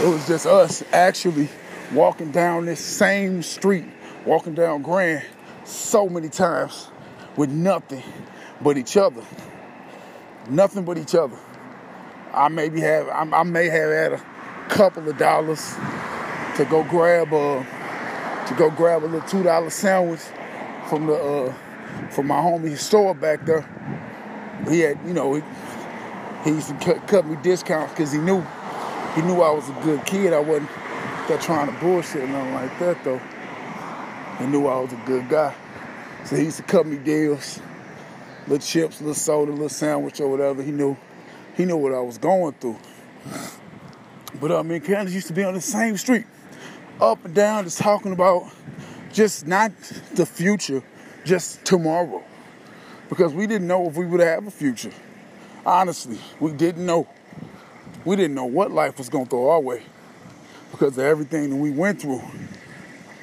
It was just us actually walking down this same street, walking down Grand so many times with nothing but each other. Nothing but each other. I maybe have I, may have had a couple of dollars to go grab a to go grab a little two dollar sandwich from the uh, from my homie's store back there. He had you know he, he used to cut, cut me discounts because he knew he knew I was a good kid. I wasn't that trying to bullshit or nothing like that though. He knew I was a good guy. So he used to cut me deals, little chips, little soda, little sandwich or whatever. He knew he knew what I was going through. But uh, me and Candace used to be on the same street, up and down, just talking about just not the future, just tomorrow. Because we didn't know if we would have a future. Honestly, we didn't know. We didn't know what life was going to throw our way because of everything that we went through.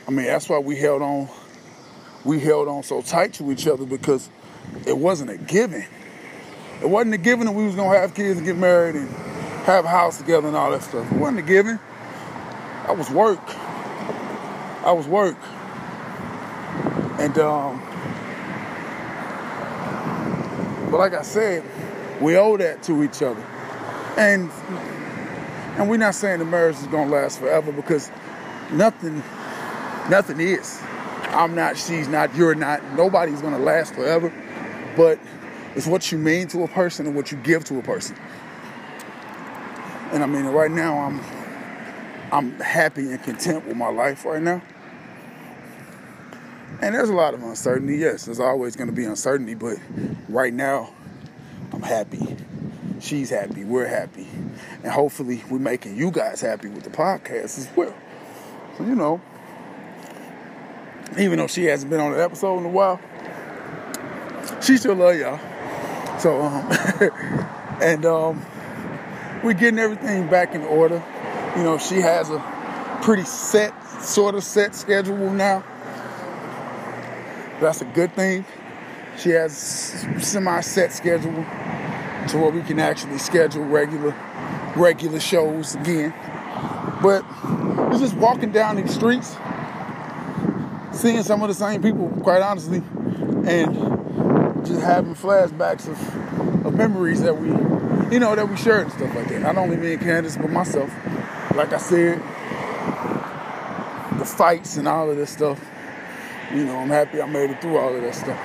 I mean, that's why we held on. We held on so tight to each other because it wasn't a given. It wasn't a given that we was gonna have kids and get married and have a house together and all that stuff. It wasn't a given. I was work. I was work. And um, but like I said, we owe that to each other. And and we're not saying the marriage is gonna last forever because nothing nothing is. I'm not, she's not, you're not, nobody's gonna last forever. But it's what you mean to a person and what you give to a person. And I mean right now I'm I'm happy and content with my life right now. And there's a lot of uncertainty, yes, there's always gonna be uncertainty, but right now I'm happy. She's happy, we're happy. And hopefully we're making you guys happy with the podcast as well. So you know, even though she hasn't been on an episode in a while, she still love y'all. So, um, [laughs] and um, we're getting everything back in order. You know, she has a pretty set, sort of set schedule now. That's a good thing. She has semi-set schedule to where we can actually schedule regular, regular shows again. But we're just walking down these streets seeing some of the same people, quite honestly, and just having flashbacks of, of memories that we, you know, that we shared and stuff like that. Not only me and Candace, but myself. Like I said, the fights and all of this stuff. You know, I'm happy I made it through all of that stuff.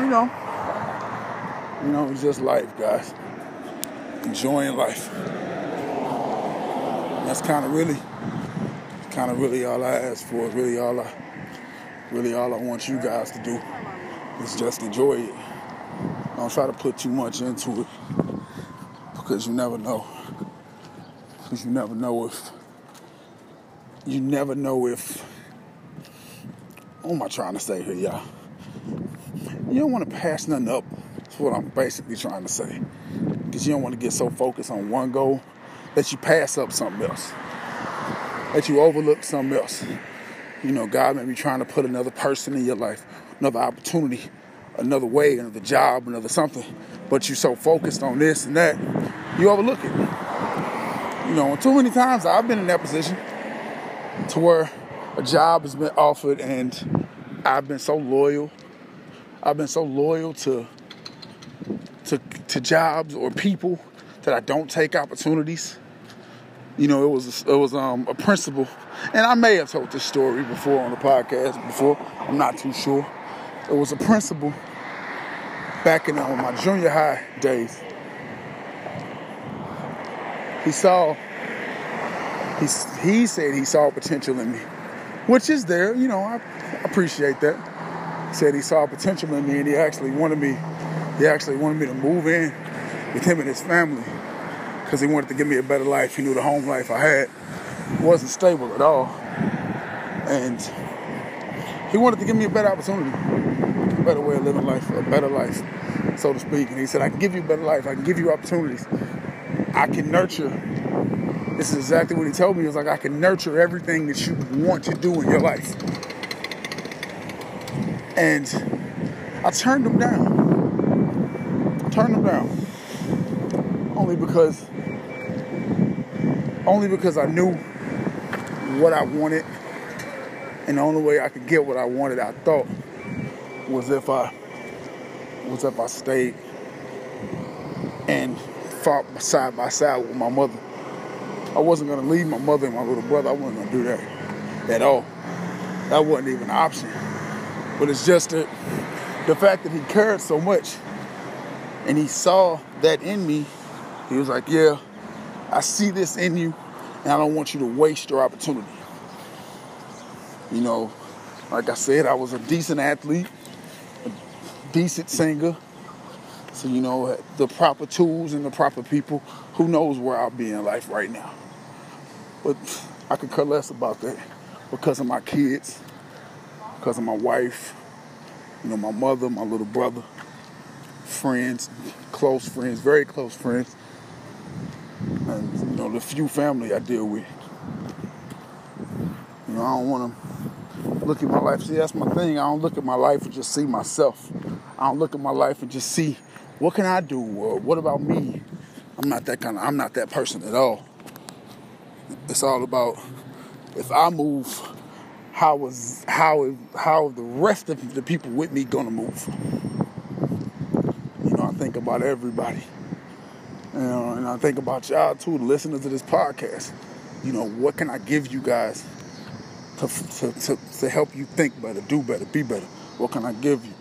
You know, you know, it's just life, guys. Enjoying life. That's kind of really kind of really all I ask for. Really all I, really all I want you guys to do is just enjoy it. Don't try to put too much into it because you never know. Because you never know if you never know if what am I trying to say here, y'all? You don't want to pass nothing up. That's what I'm basically trying to say. Because you don't want to get so focused on one goal that you pass up something else that you overlook something else. You know, God may be trying to put another person in your life, another opportunity, another way, another job, another something. But you're so focused on this and that, you overlook it. You know, too many times I've been in that position to where a job has been offered and I've been so loyal. I've been so loyal to to to jobs or people that I don't take opportunities you know, it was it was um, a principal, and I may have told this story before on the podcast before. I'm not too sure. It was a principal back in uh, my junior high days. He saw. He he said he saw potential in me, which is there. You know, I appreciate that. said he saw potential in me and he actually wanted me he actually wanted me to move in with him and his family because he wanted to give me a better life. He knew the home life I had wasn't stable at all. And he wanted to give me a better opportunity, a better way of living life, a better life, so to speak. And he said, I can give you a better life. I can give you opportunities. I can nurture. This is exactly what he told me. He was like, I can nurture everything that you want to do in your life. And I turned him down. I turned him down. Only because only because I knew what I wanted and the only way I could get what I wanted, I thought, was if I was if I stayed and fought side by side with my mother. I wasn't gonna leave my mother and my little brother. I wasn't gonna do that at all. That wasn't even an option. But it's just that the fact that he cared so much and he saw that in me, he was like, Yeah, I see this in you, and I don't want you to waste your opportunity. You know, like I said, I was a decent athlete, a decent singer. So, you know, the proper tools and the proper people, who knows where I'll be in life right now. But I could care less about that because of my kids, because of my wife, you know, my mother, my little brother, friends, close friends, very close friends, and, you know, the few family I deal with. You know, I don't want to look at my life. See, that's my thing. I don't look at my life and just see myself. I don't look at my life and just see what can I do or what about me. I'm not that kind of. I'm not that person at all. It's all about if I move, how is how how the rest of the people with me gonna move? You know, I think about everybody. You know, and I think about y'all too, the listeners to this podcast. You know, what can I give you guys to, to, to, to help you think better, do better, be better? What can I give you?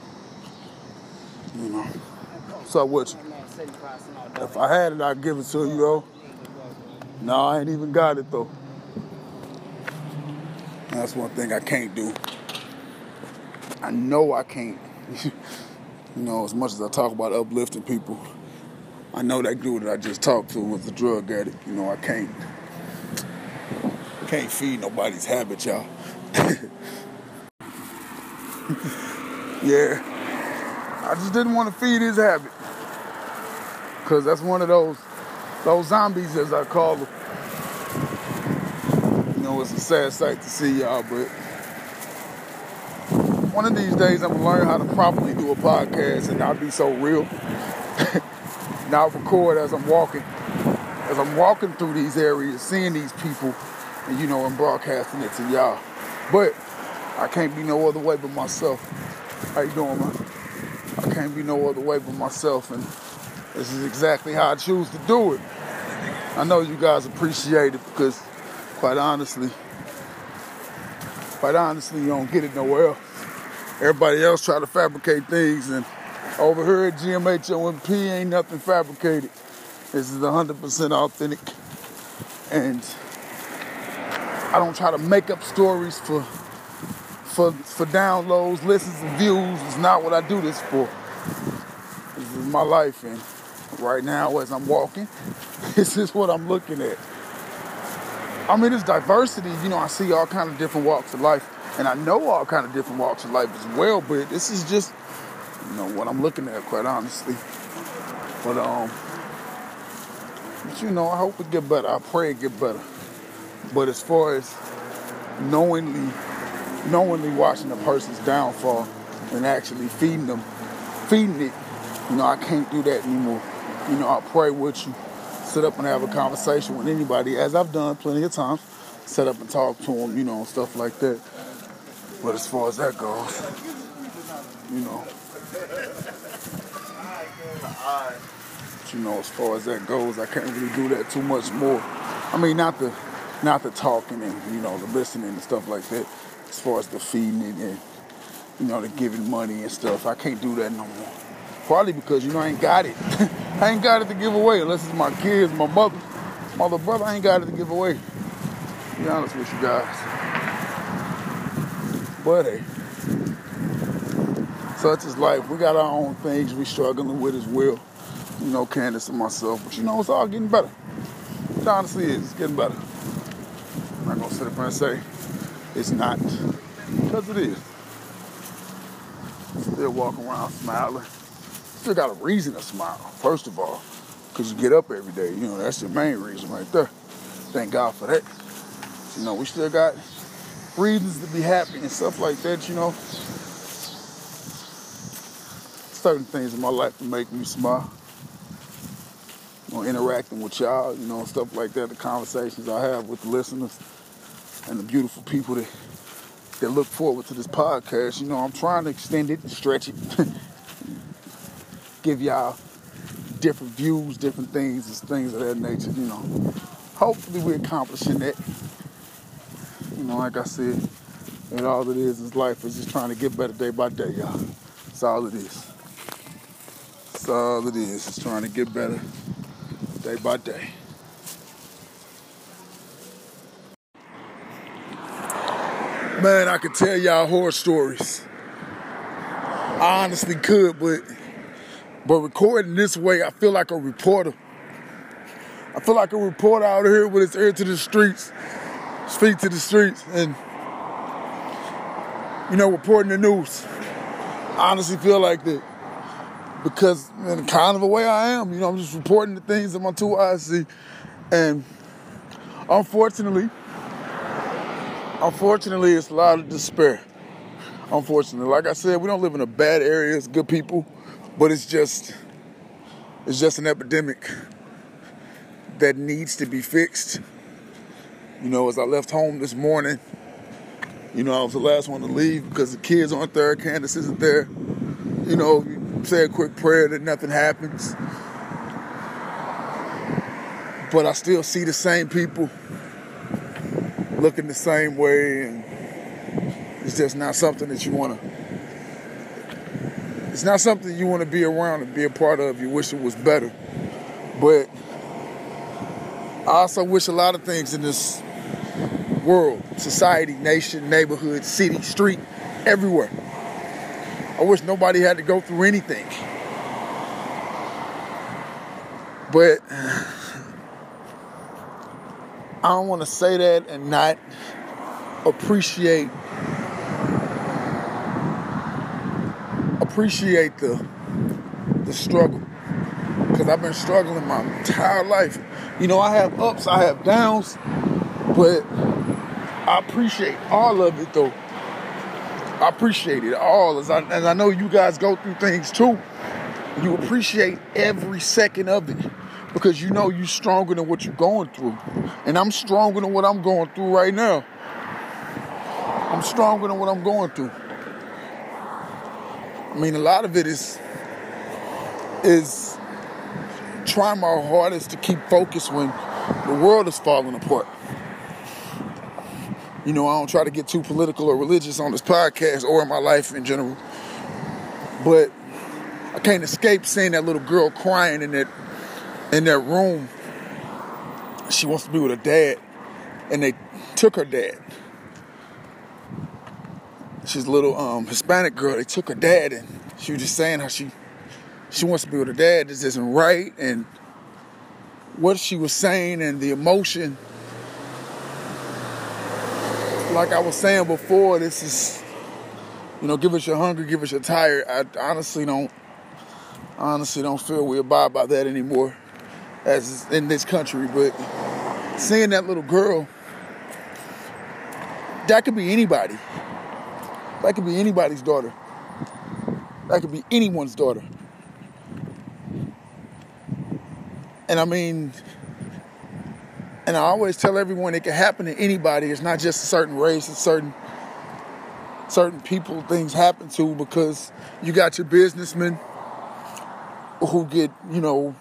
You know. So what? If I had it, I'd give it to you, though. No, I ain't even got it, though. That's one thing I can't do. I know I can't. [laughs] you know, as much as I talk about uplifting people, I know that dude that I just talked to was a drug addict. You know, I can't can't feed nobody's habit, y'all. [laughs] yeah. I just didn't want to feed his habit. Cause that's one of those those zombies as I call them. You know, it's a sad sight to see y'all, but one of these days I'm gonna learn how to properly do a podcast and not be so real. [laughs] not record as I'm walking. As I'm walking through these areas, seeing these people, and you know, and broadcasting it to y'all. But I can't be no other way but myself. How you doing, man? I can't be no other way but myself, and this is exactly how I choose to do it. I know you guys appreciate it because, quite honestly, quite honestly, you don't get it nowhere else. Everybody else try to fabricate things, and over here at GMHOMP ain't nothing fabricated. This is 100% authentic, and I don't try to make up stories for for for downloads, listens, and views. It's not what I do this for. This is my life, and right now, as I'm walking, [laughs] this is what I'm looking at. I mean, it's diversity. You know, I see all kind of different walks of life, and I know all kind of different walks of life as well. But this is just, you know, what I'm looking at, quite honestly. But um, but you know, I hope it get better. I pray it get better. But as far as knowingly, knowingly watching a person's downfall and actually feeding them, feeding it, you know, I can't do that anymore. You know, I pray with you, sit up and have a conversation with anybody, as I've done plenty of times, sit up and talk to them, you know, stuff like that. But as far as that goes, you know, you know, as far as that goes, I can't really do that too much more. I mean, not the not the talking and you know the listening and stuff like that. As far as the feeding and you know the giving money and stuff, I can't do that no more. Probably because you know I ain't got it. [laughs] I ain't got it to give away unless it's my kids, my mother, my little brother. I ain't got it to give away. Be honest with you guys. But hey, Such is life. We got our own things we struggling with as well. You know, Candace and myself. But you know, it's all getting better. It honestly is. It's getting better. I'm not gonna sit up and say it's not. Because it is. Still walking around smiling. Still got a reason to smile, first of all. Because you get up every day. You know, that's the main reason right there. Thank God for that. You know, we still got reasons to be happy and stuff like that, you know. Certain things in my life that make me smile. You know, interacting with y'all, you know, stuff like that, the conversations I have with the listeners and the beautiful people that that look forward to this podcast. You know, I'm trying to extend it and stretch it. [laughs] Give y'all different views, different things, and things of that nature, you know. Hopefully we're accomplishing that. You know, like I said, and all it is is life is just trying to get better day by day, y'all. That's all it is. That's all it is. It's trying to get better day by day. Man, I could tell y'all horror stories. I honestly could, but but recording this way, I feel like a reporter. I feel like a reporter out here with his ear to the streets, feet to the streets, and you know, reporting the news. I honestly feel like that because in kind of a way I am. You know, I'm just reporting the things that my two eyes see, and unfortunately, unfortunately, it's a lot of despair. Unfortunately, like I said, we don't live in a bad area. It's good people, but it's just, it's just an epidemic that needs to be fixed. You know, as I left home this morning, you know, I was the last one to leave because the kids aren't there, Candace isn't there. You know, say a quick prayer that nothing happens. But I still see the same people looking the same way, and it's just not something that you want to. It's not something you want to be around and be a part of. You wish it was better, but I also wish a lot of things in this world, society, nation, neighborhood, city, street, everywhere. I wish nobody had to go through anything. But [sighs] I don't want to say that and not appreciate appreciate the the struggle because I've been struggling my entire life. You know, I have ups, I have downs, but I appreciate all of it though. I appreciate it all as I, as I know you guys go through things too. You appreciate every second of it because you know you're stronger than what you're going through. And I'm stronger than what I'm going through right now. I'm stronger than what I'm going through. I mean, a lot of it is is trying my hardest to keep focused when the world is falling apart. You know, I don't try to get too political or religious on this podcast or in my life in general. But I can't escape seeing that little girl crying in that in that room. She wants to be with her dad, and they took her dad. She's a little um, Hispanic girl. They took her dad, and she was just saying how she she wants to be with her dad. This isn't right, and what she was saying and the emotion. Like I was saying before, this is, you know, give us your hunger, give us your tired. I honestly don't, honestly don't feel we abide by that anymore, as in this country. But seeing that little girl, that could be anybody. That could be anybody's daughter. That could be anyone's daughter. And I mean, and I always tell everyone it can happen to anybody. It's not just a certain race, it's certain certain people things happen to because you got your businessmen who get, you know,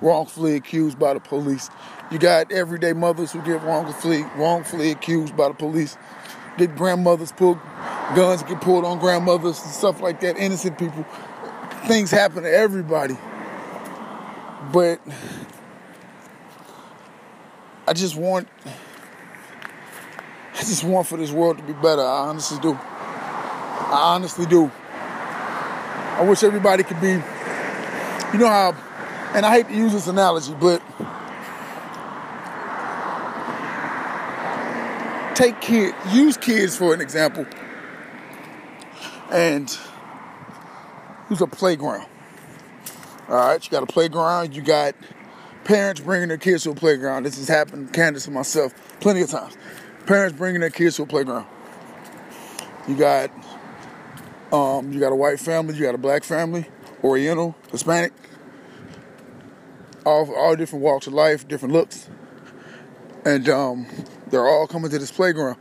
wrongfully accused by the police. You got everyday mothers who get wrongfully wrongfully accused by the police. Get grandmothers pulled guns get pulled on grandmothers and stuff like that, innocent people. Things happen to everybody. But I just want I just want for this world to be better. I honestly do. I honestly do. I wish everybody could be, you know how, and I hate to use this analogy, but take kids, use kids for an example, and use a playground. All right, you got a playground, you got parents bringing their kids to a playground. This has happened, Candace and myself, plenty of times. Parents bringing their kids to a playground. You got um, you got a white family, you got a black family, Oriental, Hispanic, all all different walks of life, different looks, and um, they're all coming to this playground.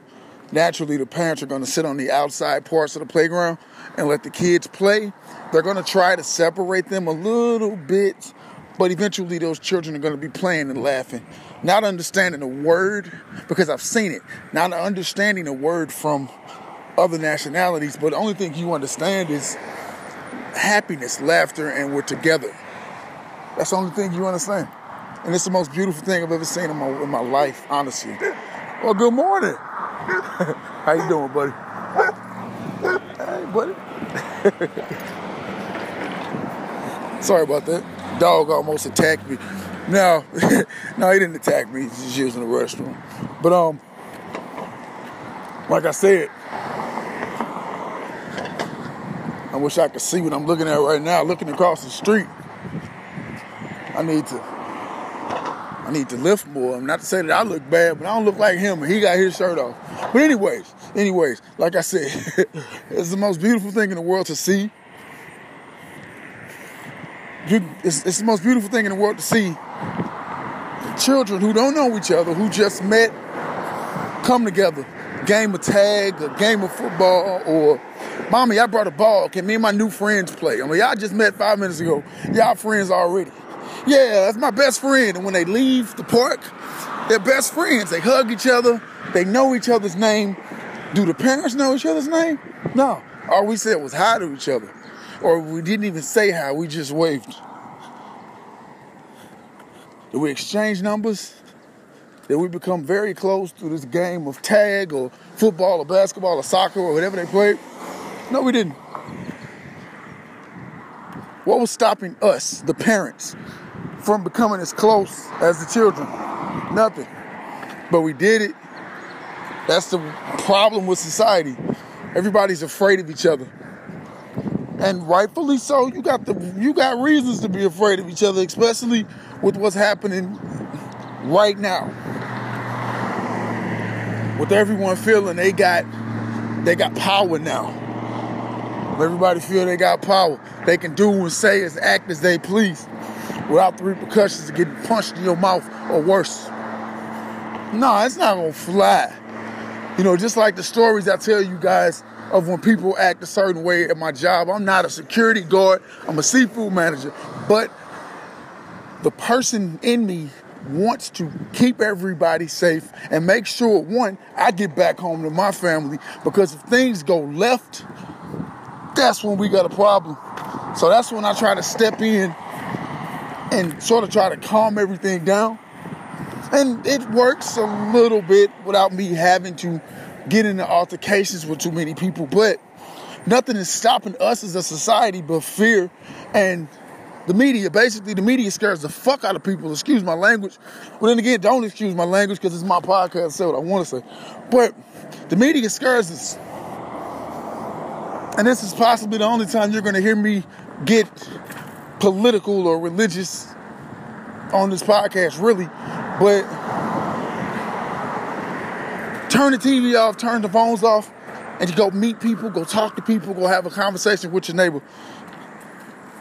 Naturally, the parents are going to sit on the outside parts of the playground and let the kids play. They're going to try to separate them a little bit, but eventually, those children are going to be playing and laughing, not understanding a word because I've seen it, not understanding a word from other nationalities, but the only thing you understand is happiness, laughter, and we're together. That's the only thing you understand. And it's the most beautiful thing I've ever seen in my, in my life, honestly. Well, good morning. [laughs] How you doing, buddy? Hey, buddy. [laughs] Sorry about that. Dog almost attacked me. No, [laughs] no, he didn't attack me. He's just using the restroom. But um, like I said, I wish I could see what I'm looking at right now, looking across the street. I need to I need to lift more. I'm not to say that I look bad, but I don't look like him he got his shirt off. But anyways, anyways, like I said, [laughs] it's the most beautiful thing in the world to see. It's, it's the most beautiful thing in the world to see children who don't know each other, who just met, come together, game of tag, a game of football, or Mommy, I brought a ball. Can me and my new friends play? I mean, y'all just met five minutes ago. Y'all friends already. Yeah, that's my best friend. And when they leave the park, they're best friends. They hug each other. They know each other's name. Do the parents know each other's name? No. All we said was hi to each other. Or we didn't even say hi, we just waved. Did we exchange numbers? Did we become very close through this game of tag or football or basketball or soccer or whatever they played? No, we didn't. What was stopping us, the parents, from becoming as close as the children? Nothing. But we did it. That's the problem with society. Everybody's afraid of each other. And rightfully so. You got the you got reasons to be afraid of each other, especially with what's happening right now. With everyone feeling they got they got power now. Everybody feel they got power. They can do and say and act as they please without the repercussions of getting punched in your mouth or worse. No, it's not gonna fly. You know, just like the stories I tell you guys of when people act a certain way at my job. I'm not a security guard, I'm a seafood manager. But the person in me wants to keep everybody safe and make sure, one, I get back home to my family because if things go left, that's when we got a problem. So that's when I try to step in and sort of try to calm everything down. And it works a little bit without me having to get into altercations with too many people. But nothing is stopping us as a society but fear and the media. Basically, the media scares the fuck out of people. Excuse my language. But then again, don't excuse my language because it's my podcast. Say what I want to say. But the media scares us and this is possibly the only time you're going to hear me get political or religious on this podcast, really. But turn the TV off, turn the phones off, and you go meet people, go talk to people, go have a conversation with your neighbor.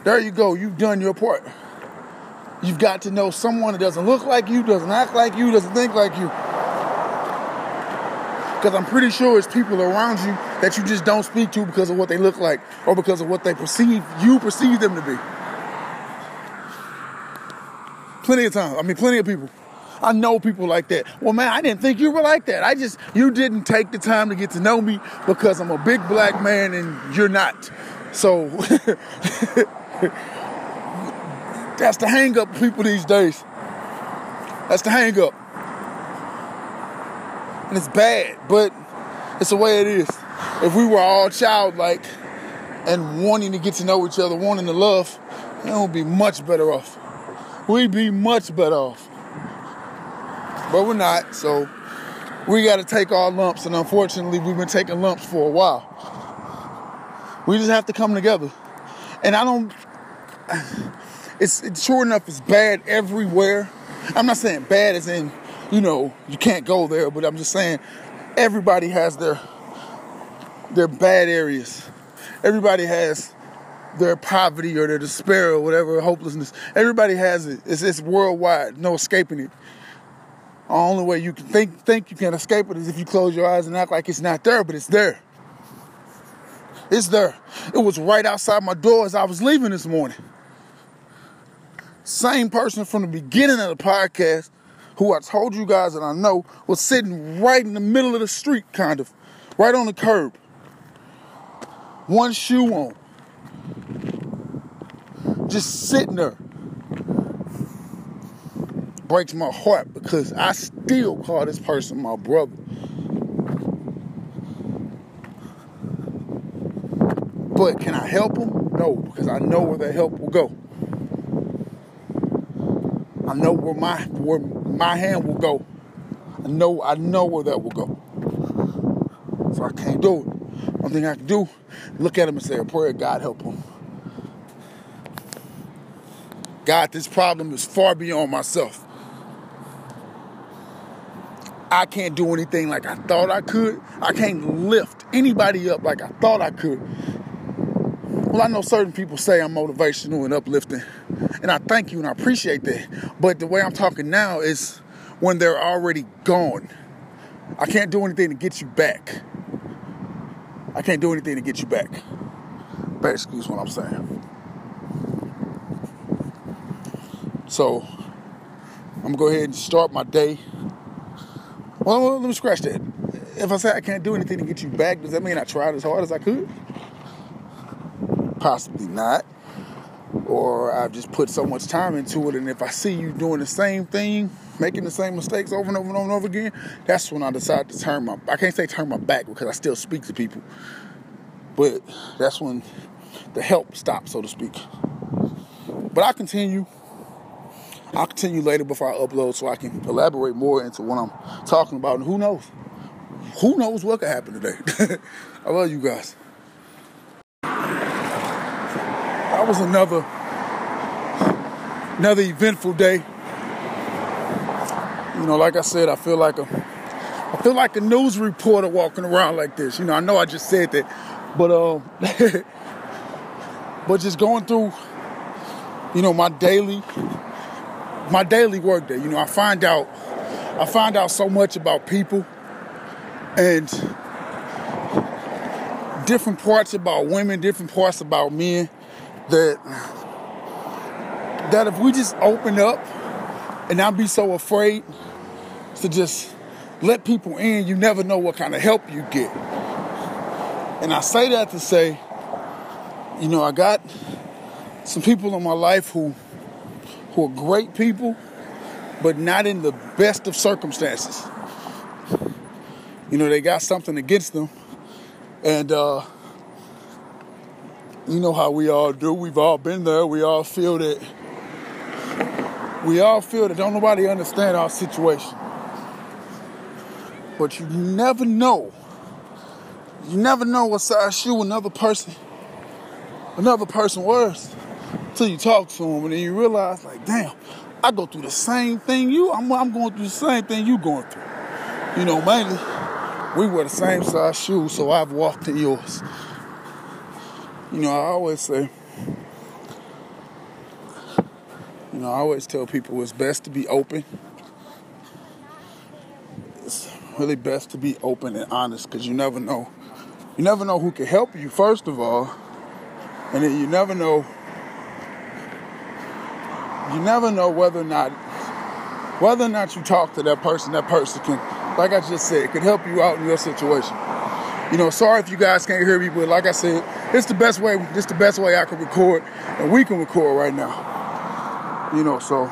There you go, you've done your part. You've got to know someone that doesn't look like you, doesn't act like you, doesn't think like you. Because I'm pretty sure it's people around you that you just don't speak to because of what they look like or because of what they perceive, you perceive them to be. Plenty of time. I mean, plenty of people. I know people like that. Well, man, I didn't think you were like that. I just, you didn't take the time to get to know me because I'm a big black man and you're not. So, [laughs] that's the hang up people these days. That's the hang up and it's bad, but it's the way it is. If we were all childlike and wanting to get to know each other, wanting to love, then it would be much better off. We'd be much better off. But we're not, so we got to take our lumps, and unfortunately, we've been taking lumps for a while. We just have to come together. And I don't, [sighs] it's, it's sure enough, it's bad everywhere. I'm not saying bad as in, you know, you can't go there, but I'm just saying everybody has their their bad areas. Everybody has their poverty or their despair or whatever, hopelessness. Everybody has it. It's, it's worldwide, no escaping it. The only way you can think think you can escape it is if you close your eyes and act like it's not there, but it's there. It's there. It was right outside my door as I was leaving this morning. Same person from the beginning of the podcast who I told you guys that I know was sitting right in the middle of the street, kind of, right on the curb. One shoe on. Just sitting there. Breaks my heart because I still call this person my brother. But can I help him? No, because I know where the help will go. I know where my where my hand will go. I know I know where that will go. So I can't do it. One thing I can do, look at him and say a prayer, God help him. God, this problem is far beyond myself. I can't do anything like I thought I could. I can't lift anybody up like I thought I could. Well, I know certain people say I'm motivational and uplifting, and I thank you and I appreciate that. But the way I'm talking now is when they're already gone. I can't do anything to get you back. I can't do anything to get you back. Basically, is what I'm saying. So, I'm gonna go ahead and start my day. Well, let me scratch that. If I say I can't do anything to get you back, does that mean I tried as hard as I could? Possibly not. Or I've just put so much time into it, and if I see you doing the same thing, making the same mistakes over and over and over and over again, that's when I decide to turn my I can't say turn my back because I still speak to people. But that's when the help stops, so to speak. But I continue. I'll continue later before I upload so I can elaborate more into what I'm talking about. And who knows? Who knows what could happen today? [laughs] I love you guys. That was another another eventful day. You know, like I said, I feel like a I feel like a news reporter walking around like this. You know, I know I just said that, but um, [laughs] but just going through, you know, my daily my daily work day. You know, I find out I find out so much about people and different parts about women, different parts about men that that if we just open up and not be so afraid to just let people in, you never know what kind of help you get. And I say that to say, you know, I got some people in my life who who are great people, but not in the best of circumstances. You know, they got something against them, and uh, you know how we all do. We've all been there. We all feel that. We all feel that don't nobody understand our situation. But you never know. You never know what size shoe another person, another person wears, until you talk to them, and then you realize, like, damn, I go through the same thing you. I'm, I'm going through the same thing you going through. You know, mainly we wear the same size shoes, so I've walked in yours. You know, I always say, you know, I always tell people it's best to be open. It's really best to be open and honest because you never know. You never know who can help you, first of all. And then you never know. You never know whether or not whether or not you talk to that person, that person can, like I just said, could help you out in your situation. You know, sorry if you guys can't hear me, but like I said, it's the best way. It's the best way I can record, and we can record right now. You know, so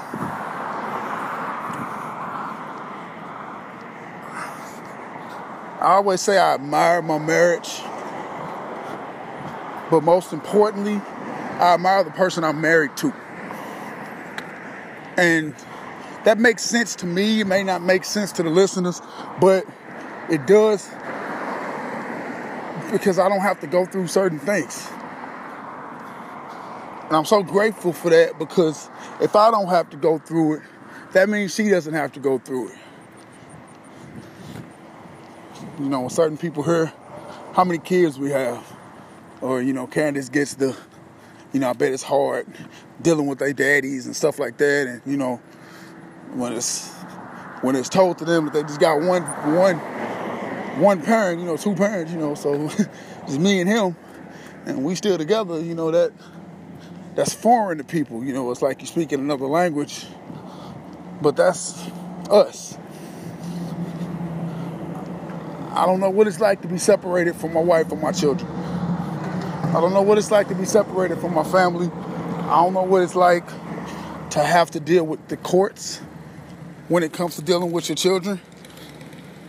I always say I admire my marriage. but most importantly, I admire the person I'm married to. And that makes sense to me. It may not make sense to the listeners, but it does because I don't have to go through certain things. And I'm so grateful for that because if I don't have to go through it, that means she doesn't have to go through it. You know, certain people here, how many kids we have, or, you know, Candace gets the, you know, I bet it's hard dealing with their daddies and stuff like that. And, you know, when it's when it's told to them that they just got one one one parent, you know, two parents, you know, so [laughs] it's me and him, and we still together, you know, that that's foreign to people. You know, it's like you speak in another language, but that's us. I don't know what it's like to be separated from my wife and my children. I don't know what it's like to be separated from my family. I don't know what it's like to have to deal with the courts when it comes to dealing with your children.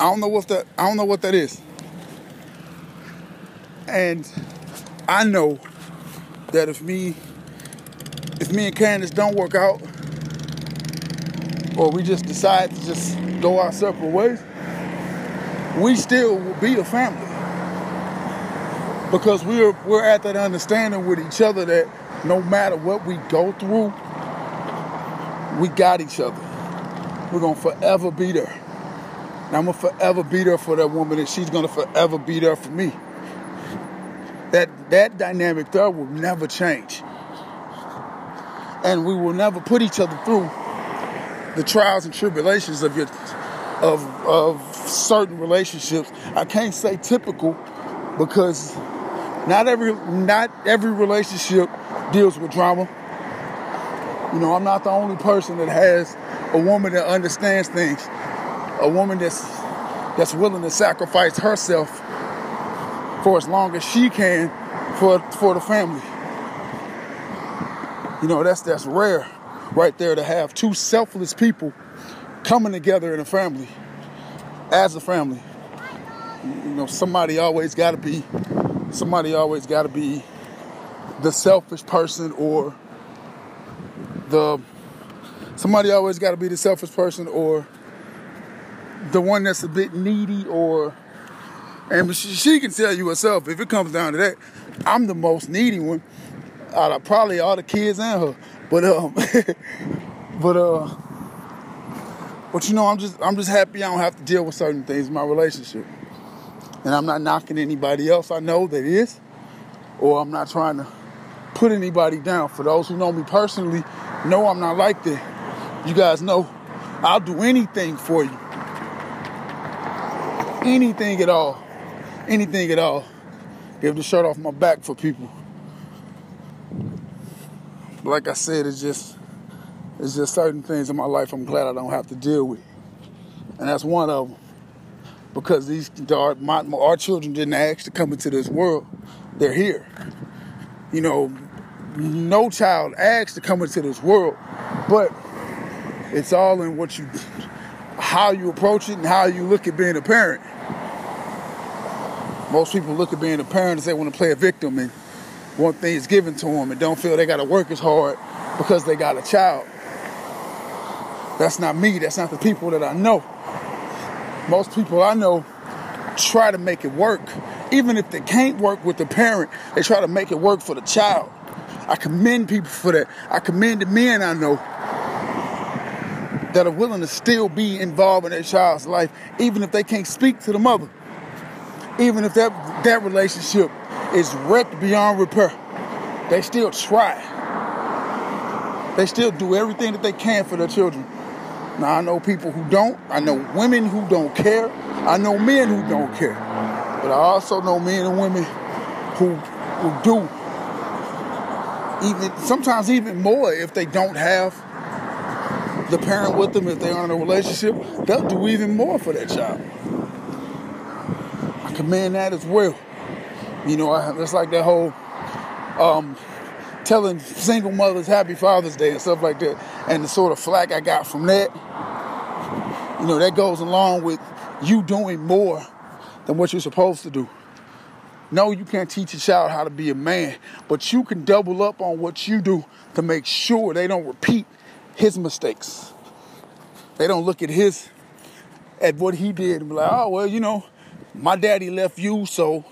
I don't know what that I don't know what that is. And I know that if me if me and Candace don't work out, or we just decide to just go our separate ways, we still will be a family. Because we're we're at that understanding with each other that no matter what we go through, we got each other. We're gonna forever be there. And I'm gonna forever be there for that woman, and she's gonna forever be there for me. That that dynamic there will never change and we will never put each other through the trials and tribulations of your of of certain relationships. I can't say typical because not every not every relationship deals with drama. You know, I'm not the only person that has a woman that understands things, a woman that's that's willing to sacrifice herself for as long as she can for for the family. You know, that's that's rare right there to have two selfless people coming together in a family as a family. You know, somebody always got to be somebody always got to be the selfish person or the somebody always got to be the selfish person or the one that's a bit needy or and she, she can tell you herself if it comes down to that i'm the most needy one out of probably all the kids and her. But um, [laughs] but uh, but you know, I'm just I'm just happy I don't have to deal with certain things in my relationship, and I'm not knocking anybody else I know that is, or I'm not trying to put anybody down. For those who know me personally, know I'm not like that. You guys know I'll do anything for you, anything at all, anything at all. Give the shirt off my back for people like I said, it's just it's just certain things in my life I'm glad I don't have to deal with, and that's one of them. Because these our, my, our children didn't ask to come into this world; they're here. You know, no child asks to come into this world, but it's all in what you, how you approach it, and how you look at being a parent. Most people look at being a parent as they want to play a victim and want things given to them and don't feel they got to work as hard because they got a child. That's not me. That's not the people that I know. Most people I know try to make it work. Even if they can't work with the parent, they try to make it work for the child. I commend people for that. I commend the men I know that are willing to still be involved in their child's life, even if they can't speak to the mother. Even if that that relationship is wrecked beyond repair. They still try. They still do everything that they can for their children. Now I know people who don't. I know women who don't care. I know men who don't care. But I also know men and women who who do. Even sometimes even more if they don't have the parent with them, if they aren't in a relationship, they'll do even more for that child. I commend that as well. You know, it's like that whole um, telling single mothers Happy Father's Day and stuff like that, and the sort of flack I got from that. You know, that goes along with you doing more than what you're supposed to do. No, you can't teach a child how to be a man, but you can double up on what you do to make sure they don't repeat his mistakes. They don't look at his at what he did and be like, oh well, you know, my daddy left you, so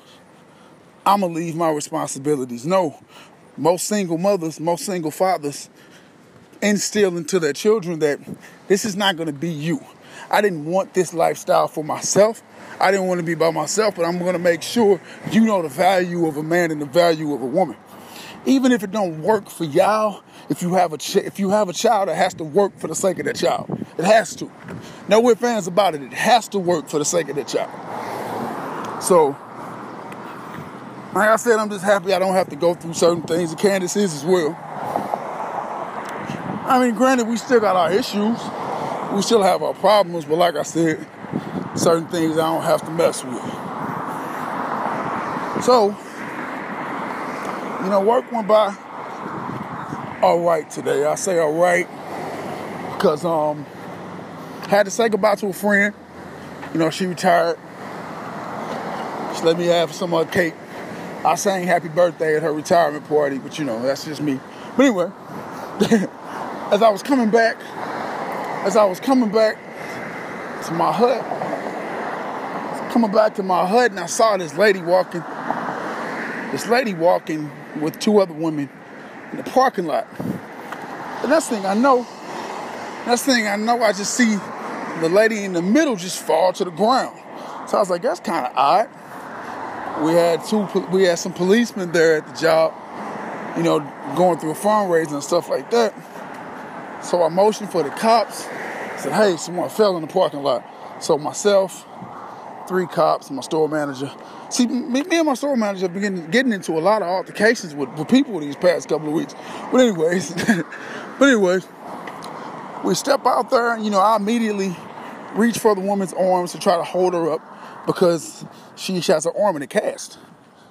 I'm gonna leave my responsibilities. No, most single mothers, most single fathers instill into their children that this is not gonna be you. I didn't want this lifestyle for myself. I didn't want to be by myself, but I'm going to make sure you know the value of a man and the value of a woman. Even if it don't work for y'all, if you have a ch- if you have a child, it has to work for the sake of that child. It has to. No we're fans about it. It has to work for the sake of that child. So, like I said, I'm just happy I don't have to go through certain things. And Candace is as well. I mean, granted, we still got our issues. We still have our problems, but like I said, certain things I don't have to mess with. So, you know, work went by all right today. I say all right because um had to say goodbye to a friend. You know, she retired. She let me have some of her cake. I sang happy birthday at her retirement party, but you know, that's just me. But anyway, [laughs] as I was coming back, as I was coming back to my hut, coming back to my hut and I saw this lady walking, this lady walking with two other women in the parking lot. The next thing I know, next thing I know, I just see the lady in the middle just fall to the ground. So I was like, that's kind of odd. We had two, we had some policemen there at the job, you know, going through a fundraiser and stuff like that. So I motioned for the cops. Said, hey, someone fell in the parking lot. So myself, three cops, my store manager. See, me, me and my store manager began getting into a lot of altercations with, with people these past couple of weeks. But anyways, [laughs] but anyways, we step out there, and you know, I immediately reach for the woman's arms to try to hold her up because she, she has her arm in a cast.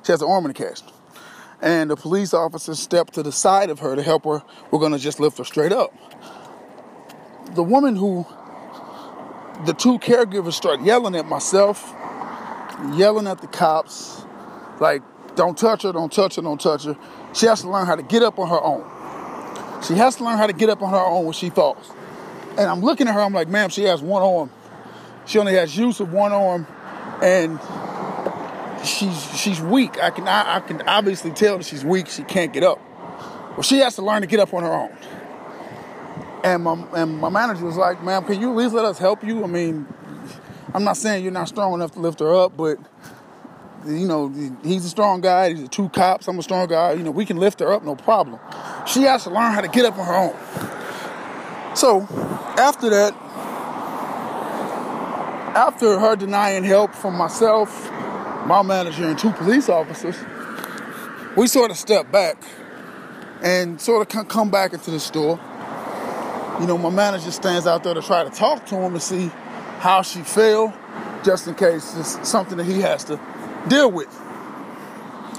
She has her arm in a cast. And the police officer stepped to the side of her to help her. We're gonna just lift her straight up. The woman who the two caregivers start yelling at myself, yelling at the cops, like, don't touch her, don't touch her, don't touch her. She has to learn how to get up on her own. She has to learn how to get up on her own when she falls. And I'm looking at her, I'm like, ma'am, she has one arm. She only has use of one arm, and she's she's weak. I can I, I can obviously tell that she's weak. She can't get up. Well, she has to learn to get up on her own. And my, and my manager was like, ma'am, can you at least let us help you? I mean, I'm not saying you're not strong enough to lift her up, but, you know, he's a strong guy. He's two cops. I'm a strong guy. You know, we can lift her up, no problem. She has to learn how to get up on her own. So, after that, after her denying help from myself, my manager, and two police officers, we sort of stepped back and sort of come back into the store you know, my manager stands out there to try to talk to him and see how she feel, just in case it's something that he has to deal with.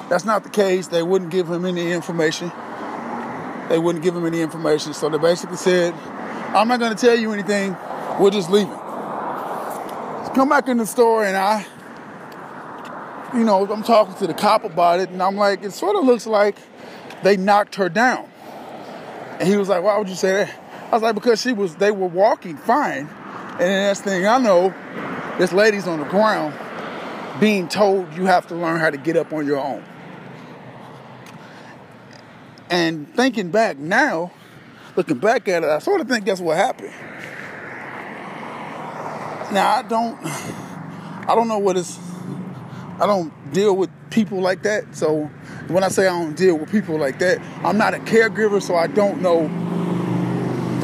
That's not the case. They wouldn't give him any information. They wouldn't give him any information. So they basically said, I'm not going to tell you anything. We're just leaving. So come back in the store and I, you know, I'm talking to the cop about it and I'm like, it sort of looks like they knocked her down. And he was like, why would you say that? I was like, because she was, they were walking fine. And the next thing I know, this lady's on the ground being told you have to learn how to get up on your own. And thinking back now, looking back at it, I sort of think that's what happened. Now I don't, I don't know what is, I don't deal with people like that. So when I say I don't deal with people like that, I'm not a caregiver, so I don't know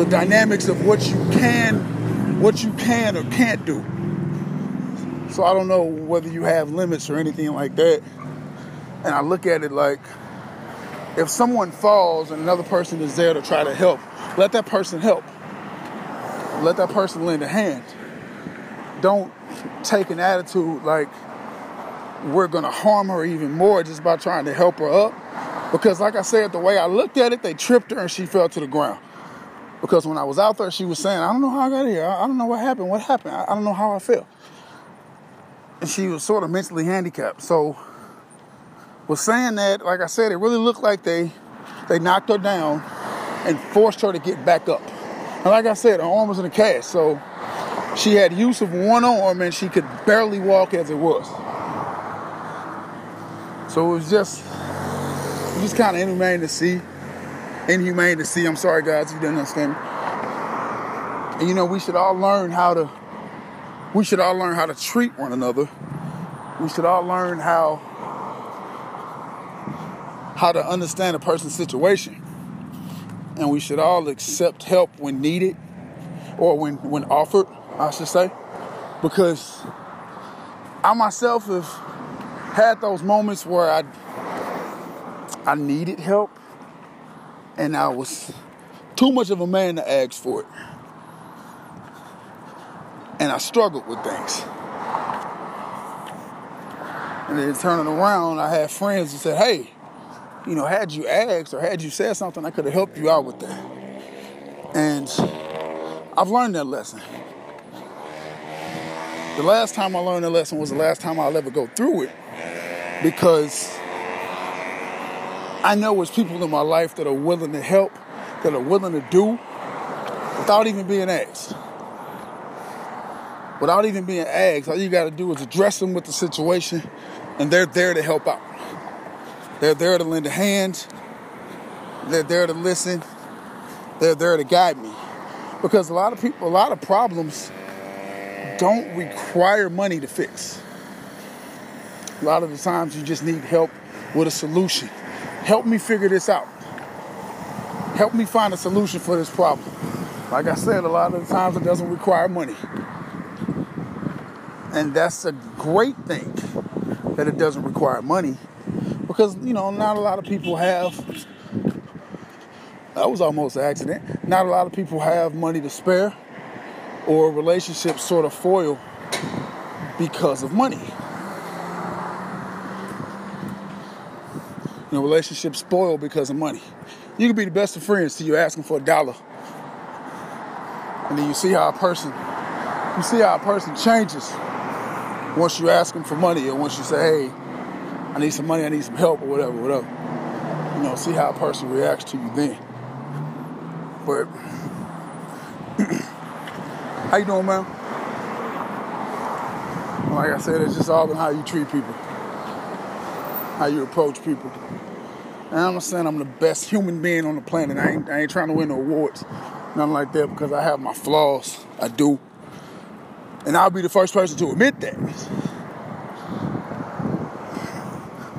the dynamics of what you can, what you can or can't do. So I don't know whether you have limits or anything like that. And I look at it like if someone falls and another person is there to try to help, let that person help. Let that person lend a hand. Don't take an attitude like we're gonna harm her even more just by trying to help her up. Because like I said, the way I looked at it, they tripped her and she fell to the ground. Because when I was out there, she was saying, I don't know how I got here. I don't know what happened. What happened? I don't know how I felt. And she was sort of mentally handicapped. So was saying that, like I said, it really looked like they they knocked her down and forced her to get back up. And like I said, her arm was in a cast, so she had use of one arm and she could barely walk as it was. So it was just, just kind of inhumane to see. Inhumane to see. I'm sorry, guys, you didn't understand. And you know, we should all learn how to. We should all learn how to treat one another. We should all learn how how to understand a person's situation. And we should all accept help when needed or when when offered, I should say. Because I myself have had those moments where I I needed help and I was too much of a man to ask for it. And I struggled with things. And then turning around, I had friends who said, hey, you know, had you asked or had you said something, I could have helped you out with that. And I've learned that lesson. The last time I learned that lesson was the last time I'll ever go through it because I know there's people in my life that are willing to help, that are willing to do without even being asked. Without even being asked, all you got to do is address them with the situation, and they're there to help out. They're there to lend a hand. They're there to listen. They're there to guide me. Because a lot of people, a lot of problems don't require money to fix. A lot of the times you just need help with a solution. Help me figure this out. Help me find a solution for this problem. Like I said, a lot of the times it doesn't require money. And that's a great thing that it doesn't require money because, you know, not a lot of people have. That was almost an accident. Not a lot of people have money to spare or relationships sort of foil because of money. You know, relationships spoil because of money. You can be the best of friends till you ask them for a dollar. And then you see how a person you see how a person changes once you ask them for money or once you say, hey, I need some money, I need some help or whatever, whatever. You know, see how a person reacts to you then. But [clears throat] how you doing, man? Like I said, it's just all in how you treat people, how you approach people. I'm not saying I'm the best human being on the planet. I ain't, I ain't trying to win no awards, nothing like that, because I have my flaws. I do. And I'll be the first person to admit that.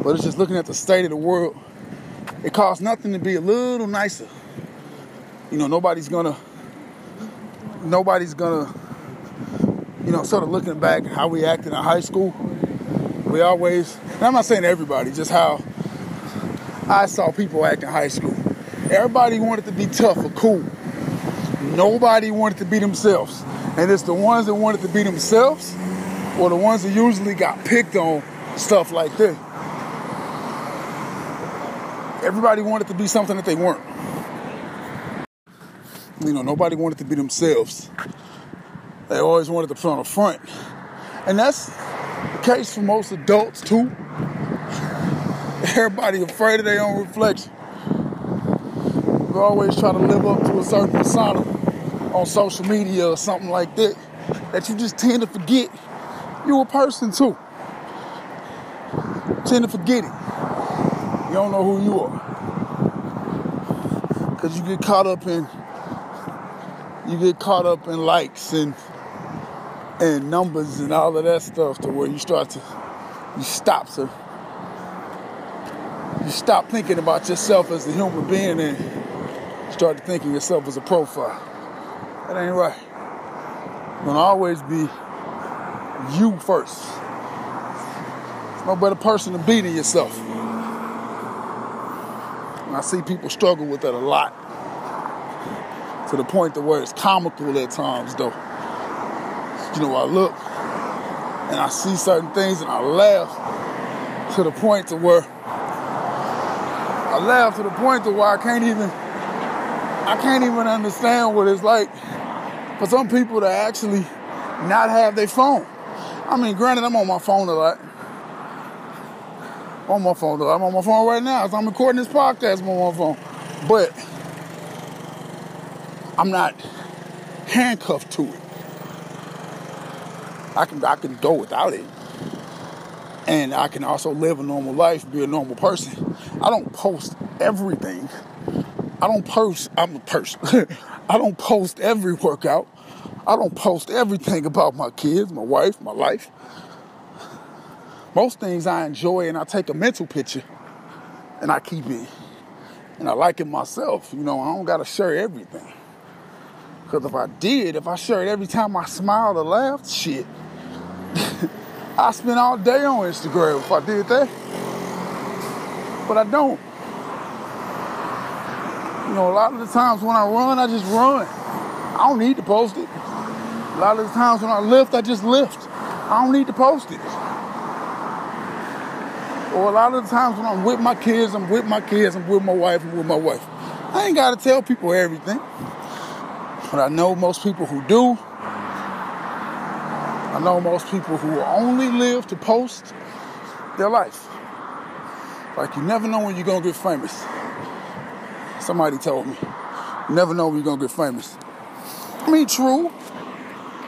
But it's just looking at the state of the world. It costs nothing to be a little nicer. You know, nobody's gonna, nobody's gonna, you know, sort of looking back how we acted in high school. We always, and I'm not saying everybody, just how I saw people act in high school. Everybody wanted to be tough or cool. Nobody wanted to be themselves. And it's the ones that wanted to be themselves or the ones that usually got picked on stuff like this. Everybody wanted to be something that they weren't. You know, nobody wanted to be themselves. They always wanted to put on the front. And that's the case for most adults too. Everybody afraid of their own reflection. We always try to live up to a certain persona on social media or something like that that you just tend to forget you're a person too. Tend to forget it. You don't know who you are. Cause you get caught up in you get caught up in likes and and numbers and all of that stuff to where you start to you stop to you stop thinking about yourself as a human being and start thinking yourself as a profile. That ain't right. You're gonna always be you first. There's no better person to be than yourself. And I see people struggle with that a lot. To the point to where it's comical at times though. You know, I look and I see certain things and I laugh to the point to where I laugh to the point to where I can't even I can't even understand what it's like for some people to actually not have their phone. I mean, granted, I'm on my phone a lot. on my phone though. I'm on my phone right now. So I'm recording this podcast on my phone. But I'm not handcuffed to it. I can I can go without it. And I can also live a normal life, be a normal person. I don't post everything. I don't post I'm a person. [laughs] I don't post every workout. I don't post everything about my kids, my wife, my life. Most things I enjoy and I take a mental picture and I keep it. And I like it myself. You know, I don't gotta share everything. Because if I did, if I shared every time I smiled or laughed, shit, I spend all day on Instagram if I did that. But I don't. You know, a lot of the times when I run, I just run. I don't need to post it. A lot of the times when I lift, I just lift. I don't need to post it. Or a lot of the times when I'm with my kids, I'm with my kids, I'm with my wife, I'm with my wife. I ain't gotta tell people everything. But I know most people who do. I know most people who only live to post their life. Like you never know when you're gonna get famous. Somebody told me. You never know when you're gonna get famous. I mean, true.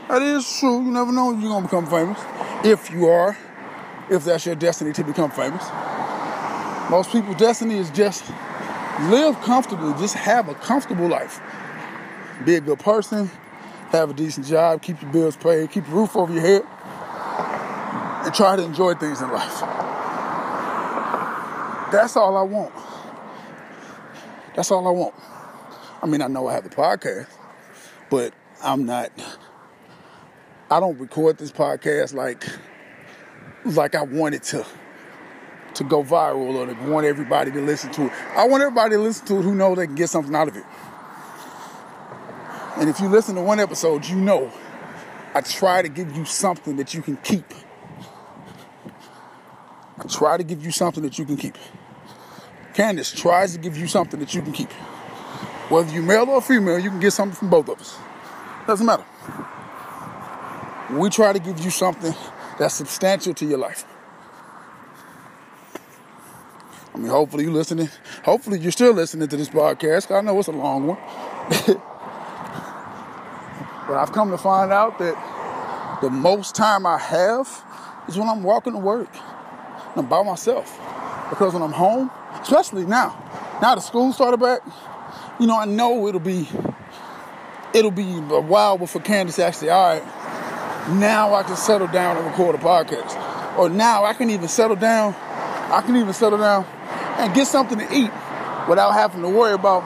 That is true. You never know when you're gonna become famous. If you are if that's your destiny to become famous. Most people's destiny is just live comfortably, just have a comfortable life. Be a good person, have a decent job, keep your bills paid, keep a roof over your head, and try to enjoy things in life. That's all I want. That's all I want. I mean, I know I have a podcast, but I'm not, I don't record this podcast like like I wanted to to go viral or to want everybody to listen to it. I want everybody to listen to it who know they can get something out of it. And if you listen to one episode, you know I try to give you something that you can keep. I try to give you something that you can keep. Candace tries to give you something that you can keep. Whether you're male or female, you can get something from both of us. Doesn't matter. We try to give you something that's substantial to your life. I mean, hopefully you're listening. Hopefully you're still listening to this podcast. I know it's a long one. [laughs] but I've come to find out that the most time I have is when I'm walking to work. I'm by myself. Because when I'm home, especially now, now the school started back, you know, I know it'll be it'll be a while before Candace actually, all right, now I can settle down and record a podcast. Or now I can even settle down, I can even settle down and get something to eat without having to worry about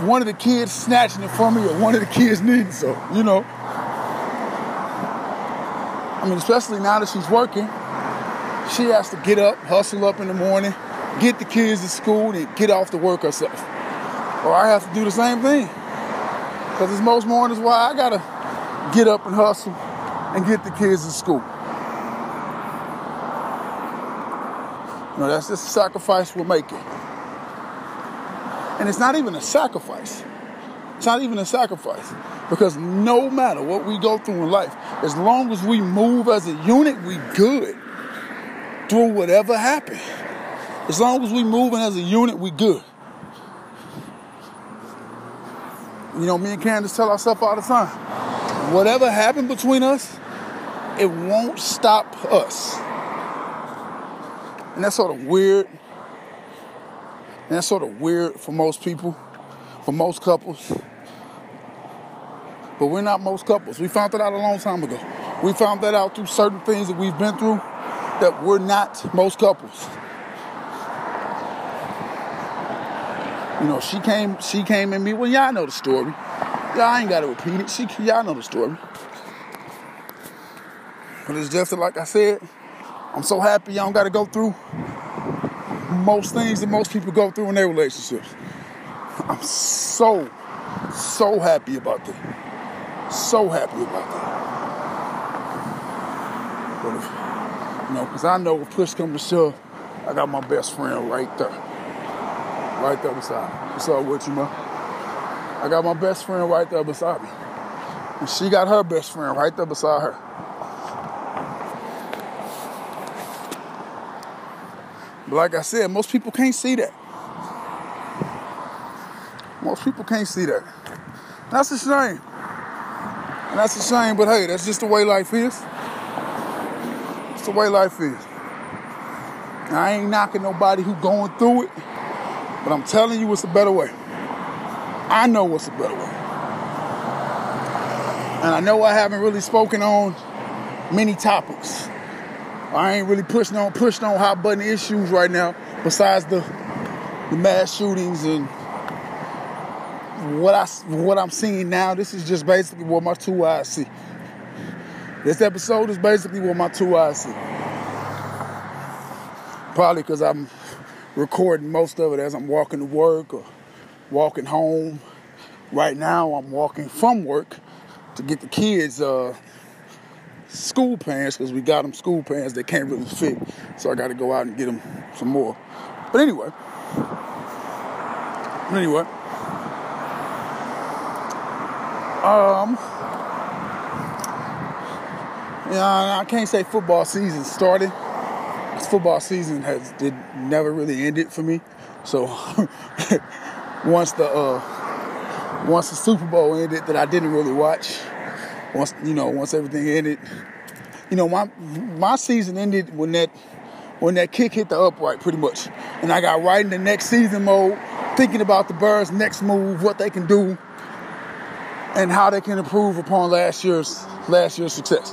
one of the kids snatching it from me or one of the kids needing so, you know. I mean, especially now that she's working, she has to get up, hustle up in the morning, get the kids to school, and get off to work herself. Or I have to do the same thing. Because it's most mornings why I gotta get up and hustle and get the kids to school. You know, that's just a sacrifice we're making. And it's not even a sacrifice. It's not even a sacrifice. Because no matter what we go through in life, as long as we move as a unit, we good. Through whatever happened. As long as we moving as a unit, we good. You know, me and Candace tell ourselves all the time whatever happened between us, it won't stop us. And that's sort of weird. And that's sort of weird for most people, for most couples. But we're not most couples. We found that out a long time ago. We found that out through certain things that we've been through that we're not most couples. You know, she came, she came in me. Well, y'all know the story. Y'all ain't gotta repeat it. She, y'all know the story. But it's just like I said, I'm so happy y'all don't gotta go through most things that most people go through in their relationships. I'm so, so happy about that. So happy about that. But if, you know, because I know if push comes to shove, I got my best friend right there. Right there beside me. What's up with you, man? I got my best friend right there beside me. And she got her best friend right there beside her. But like I said, most people can't see that. Most people can't see that. That's a shame. And that's a shame, but hey, that's just the way life is. It's the way life is. I ain't knocking nobody who going through it, but I'm telling you it's a better way. I know what's a better way. And I know I haven't really spoken on many topics. I ain't really pushing on pushing on hot button issues right now, besides the the mass shootings and what I what I'm seeing now. This is just basically what my two eyes see. This episode is basically what my two eyes see. Probably because I'm recording most of it as I'm walking to work or walking home. Right now, I'm walking from work to get the kids uh, school pants because we got them school pants that can't really fit. So I got to go out and get them some more. But anyway, anyway, um, yeah, I can't say football season started football season has did never really ended for me. So [laughs] once the uh, once the Super Bowl ended, that I didn't really watch. Once you know, once everything ended, you know, my my season ended when that when that kick hit the upright, pretty much, and I got right in the next season mode, thinking about the Birds' next move, what they can do, and how they can improve upon last year's last year's success.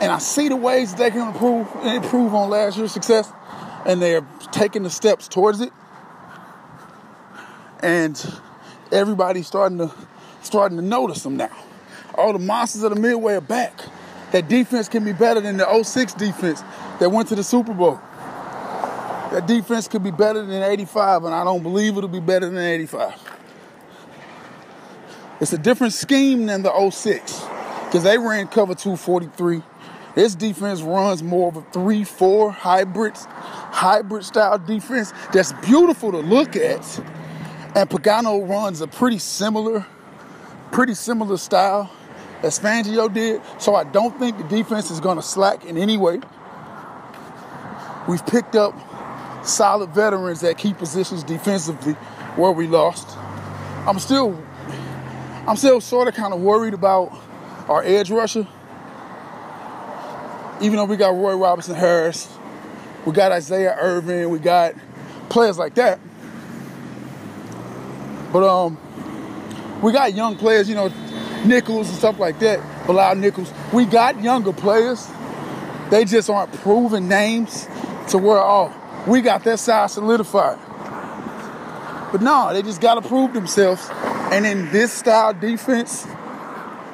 And I see the ways they can improve improve on last year's success, and they're taking the steps towards it. And everybody's starting to starting to notice them now. All the monsters of the Midway are back. That defense can be better than the 06 defense that went to the Super Bowl. That defense could be better than 85, and I don't believe it'll be better than 85. It's a different scheme than the 06 because they ran cover 243 this defense runs more of a 3-4 hybrid, hybrid style defense that's beautiful to look at. And Pagano runs a pretty similar, pretty similar style as Fangio did. So I don't think the defense is going to slack in any way. We've picked up solid veterans at key positions defensively where we lost. I'm still I'm still sort of kind of worried about our edge rusher even though we got Roy Robertson-Harris, we got Isaiah Irving, we got players like that. But um, we got young players, you know, Nichols and stuff like that. Bilal Nichols. We got younger players. They just aren't proven names to where oh, we got that side solidified. But no, they just gotta prove themselves. And in this style defense,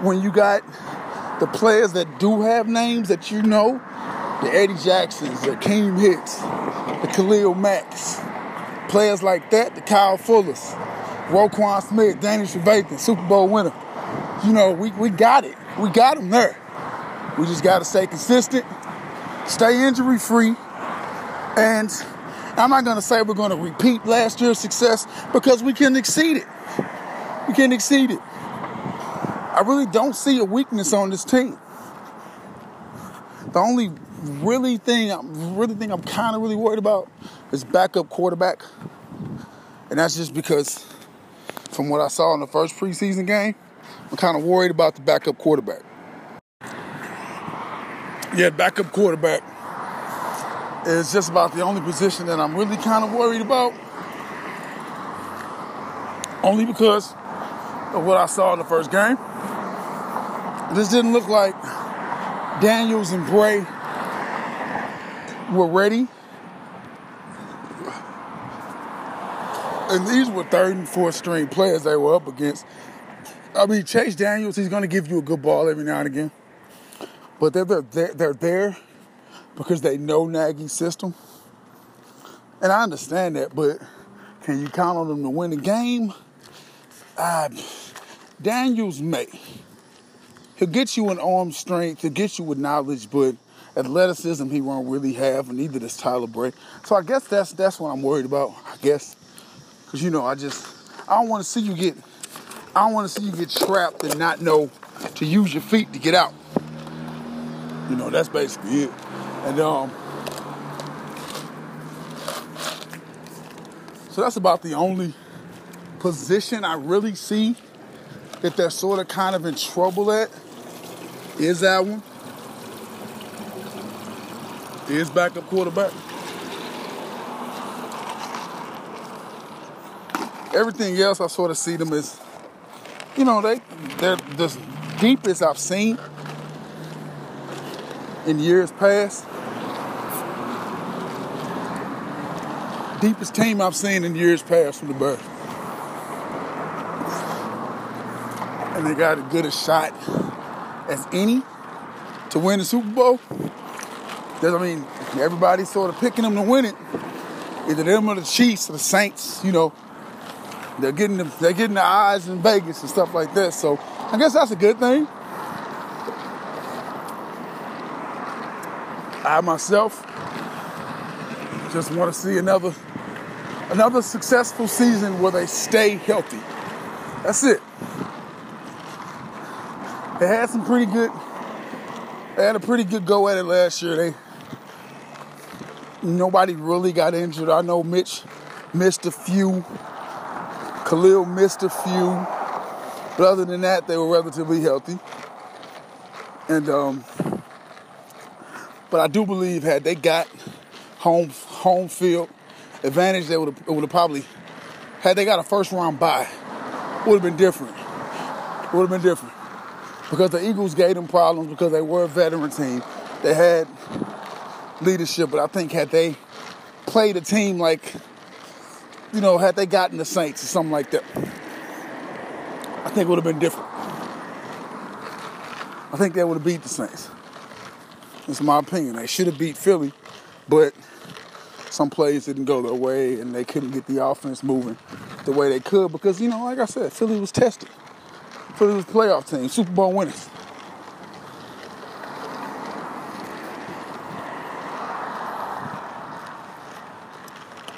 when you got the players that do have names that you know, the Eddie Jacksons, the Keem Hicks, the Khalil Macks, players like that, the Kyle Fullers, Roquan Smith, Danny Trevathan, Super Bowl winner. You know, we, we got it. We got them there. We just got to stay consistent, stay injury free, and I'm not going to say we're going to repeat last year's success because we can exceed it. We can exceed it. I really don't see a weakness on this team. The only really thing I'm really think I'm kind of really worried about is backup quarterback, and that's just because from what I saw in the first preseason game, I'm kind of worried about the backup quarterback. Yeah, backup quarterback is just about the only position that I'm really kind of worried about. Only because of what I saw in the first game. This didn't look like Daniels and Bray were ready. And these were third and fourth string players they were up against. I mean, Chase Daniels, he's going to give you a good ball every now and again. But they're, they're, they're there because they know Nagy's system. And I understand that, but can you count on them to win the game? Uh, Daniels may. He'll get you in arm strength, he'll get you with knowledge, but athleticism he won't really have, and neither does Tyler Bray. So I guess that's that's what I'm worried about. I guess Cause you know, I just I don't want to see you get I don't want to see you get trapped and not know to use your feet to get out. You know, that's basically it. And um, so that's about the only position I really see that they're sort of kind of in trouble at is that one. Is backup quarterback. Everything else, I sort of see them as, you know, they they're the deepest I've seen in years past. Deepest team I've seen in years past from the Bears. And they got as good a shot as any to win the Super Bowl. Does I mean, everybody's sort of picking them to win it. Either them or the Chiefs or the Saints, you know. They're getting the, they're getting the eyes in Vegas and stuff like that. So I guess that's a good thing. I myself just want to see another another successful season where they stay healthy. That's it. They had some pretty good they had a pretty good go at it last year. They nobody really got injured. I know Mitch missed a few. Khalil missed a few. But other than that, they were relatively healthy. And um, but I do believe had they got home home field advantage, they would have would have probably had they got a first round bye, would have been different. Would have been different because the Eagles gave them problems because they were a veteran team. They had leadership, but I think had they played a team like, you know, had they gotten the Saints or something like that, I think it would have been different. I think they would have beat the Saints. That's my opinion. They should have beat Philly, but some plays didn't go their way and they couldn't get the offense moving the way they could because, you know, like I said, Philly was tested. Philly was a playoff team, Super Bowl winners.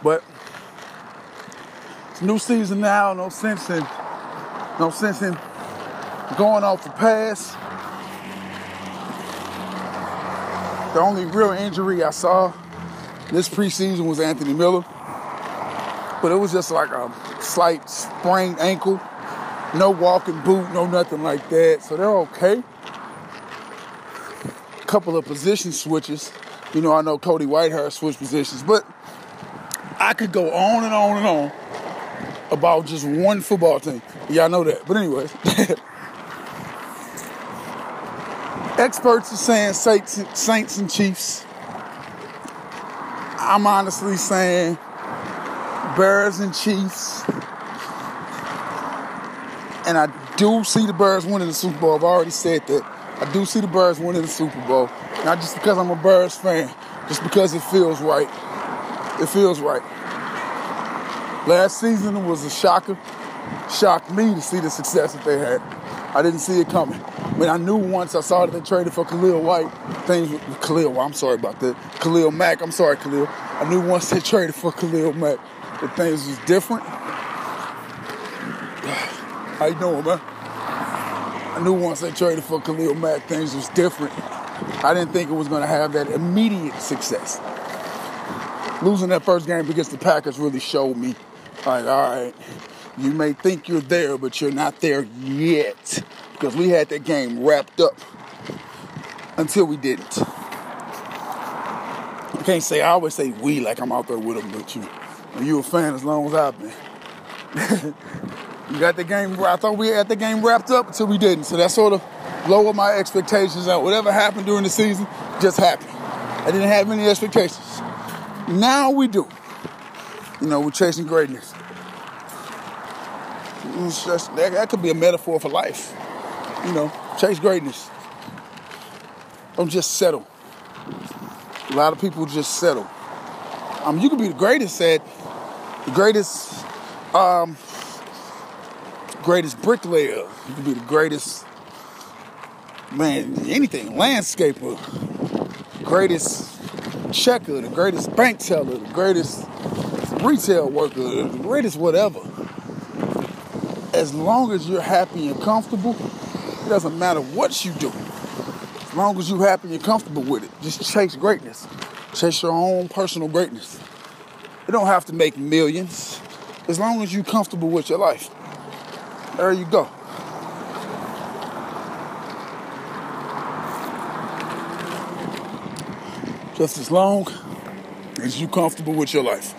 But new season now, no sense in no sense in going off the pass. The only real injury I saw this preseason was Anthony Miller. But it was just like a slight sprained ankle no walking boot, no nothing like that. So they're okay. A couple of position switches. You know, I know Cody Whitehair switched positions, but I could go on and on and on about just one football team. Y'all know that. But anyways. [laughs] Experts are saying Saints, Saints and Chiefs. I'm honestly saying Bears and Chiefs. And I do see the Bears winning the Super Bowl. I've already said that. I do see the Bears winning the Super Bowl. Not just because I'm a Bears fan, just because it feels right. It feels right. Last season was a shocker. Shocked me to see the success that they had. I didn't see it coming. I mean, I knew once I saw that they traded for Khalil White, things with Khalil, well, I'm sorry about that. Khalil Mack, I'm sorry, Khalil. I knew once they [laughs] traded for Khalil Mack that things was different. [sighs] How you doing, man? I knew once they traded for Khalil Mack, things was different. I didn't think it was going to have that immediate success. Losing that first game against the Packers really showed me, like, all right, you may think you're there, but you're not there yet. Because we had that game wrapped up until we didn't. I can't say, I always say we like I'm out there with them, but you, you a fan as long as I've been. [laughs] You got the game. I thought we had the game wrapped up until we didn't. So that sort of lowered my expectations. That whatever happened during the season just happened. I didn't have any expectations. Now we do. You know, we're chasing greatness. That, that could be a metaphor for life. You know, chase greatness. Don't just settle. A lot of people just settle. Um, you could be the greatest at the greatest um, greatest bricklayer. You could be the greatest, man, anything, landscaper, greatest checker, the greatest bank teller, the greatest retail worker, the greatest whatever. As long as you're happy and comfortable, it doesn't matter what you do. As long as you're happy and comfortable with it, just chase greatness. Chase your own personal greatness. You don't have to make millions. as long as you're comfortable with your life. There you go. Just as long as you're comfortable with your life.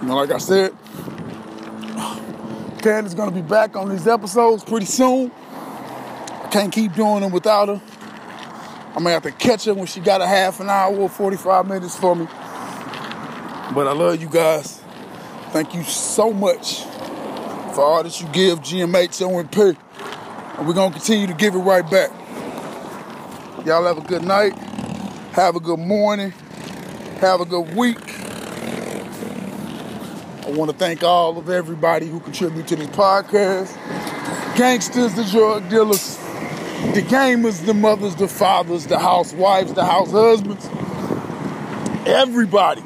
You know, like I said, Candace's gonna be back on these episodes pretty soon. I can't keep doing them without her. I may have to catch her when she got a half an hour or 45 minutes for me. But I love you guys. Thank you so much for all that you give GMH OMP. And we're to continue to give it right back. Y'all have a good night. Have a good morning. Have a good week. I want to thank all of everybody who contribute to this podcast. Gangsters, the drug dealers, the gamers, the mothers, the fathers, the housewives, the house husbands. Everybody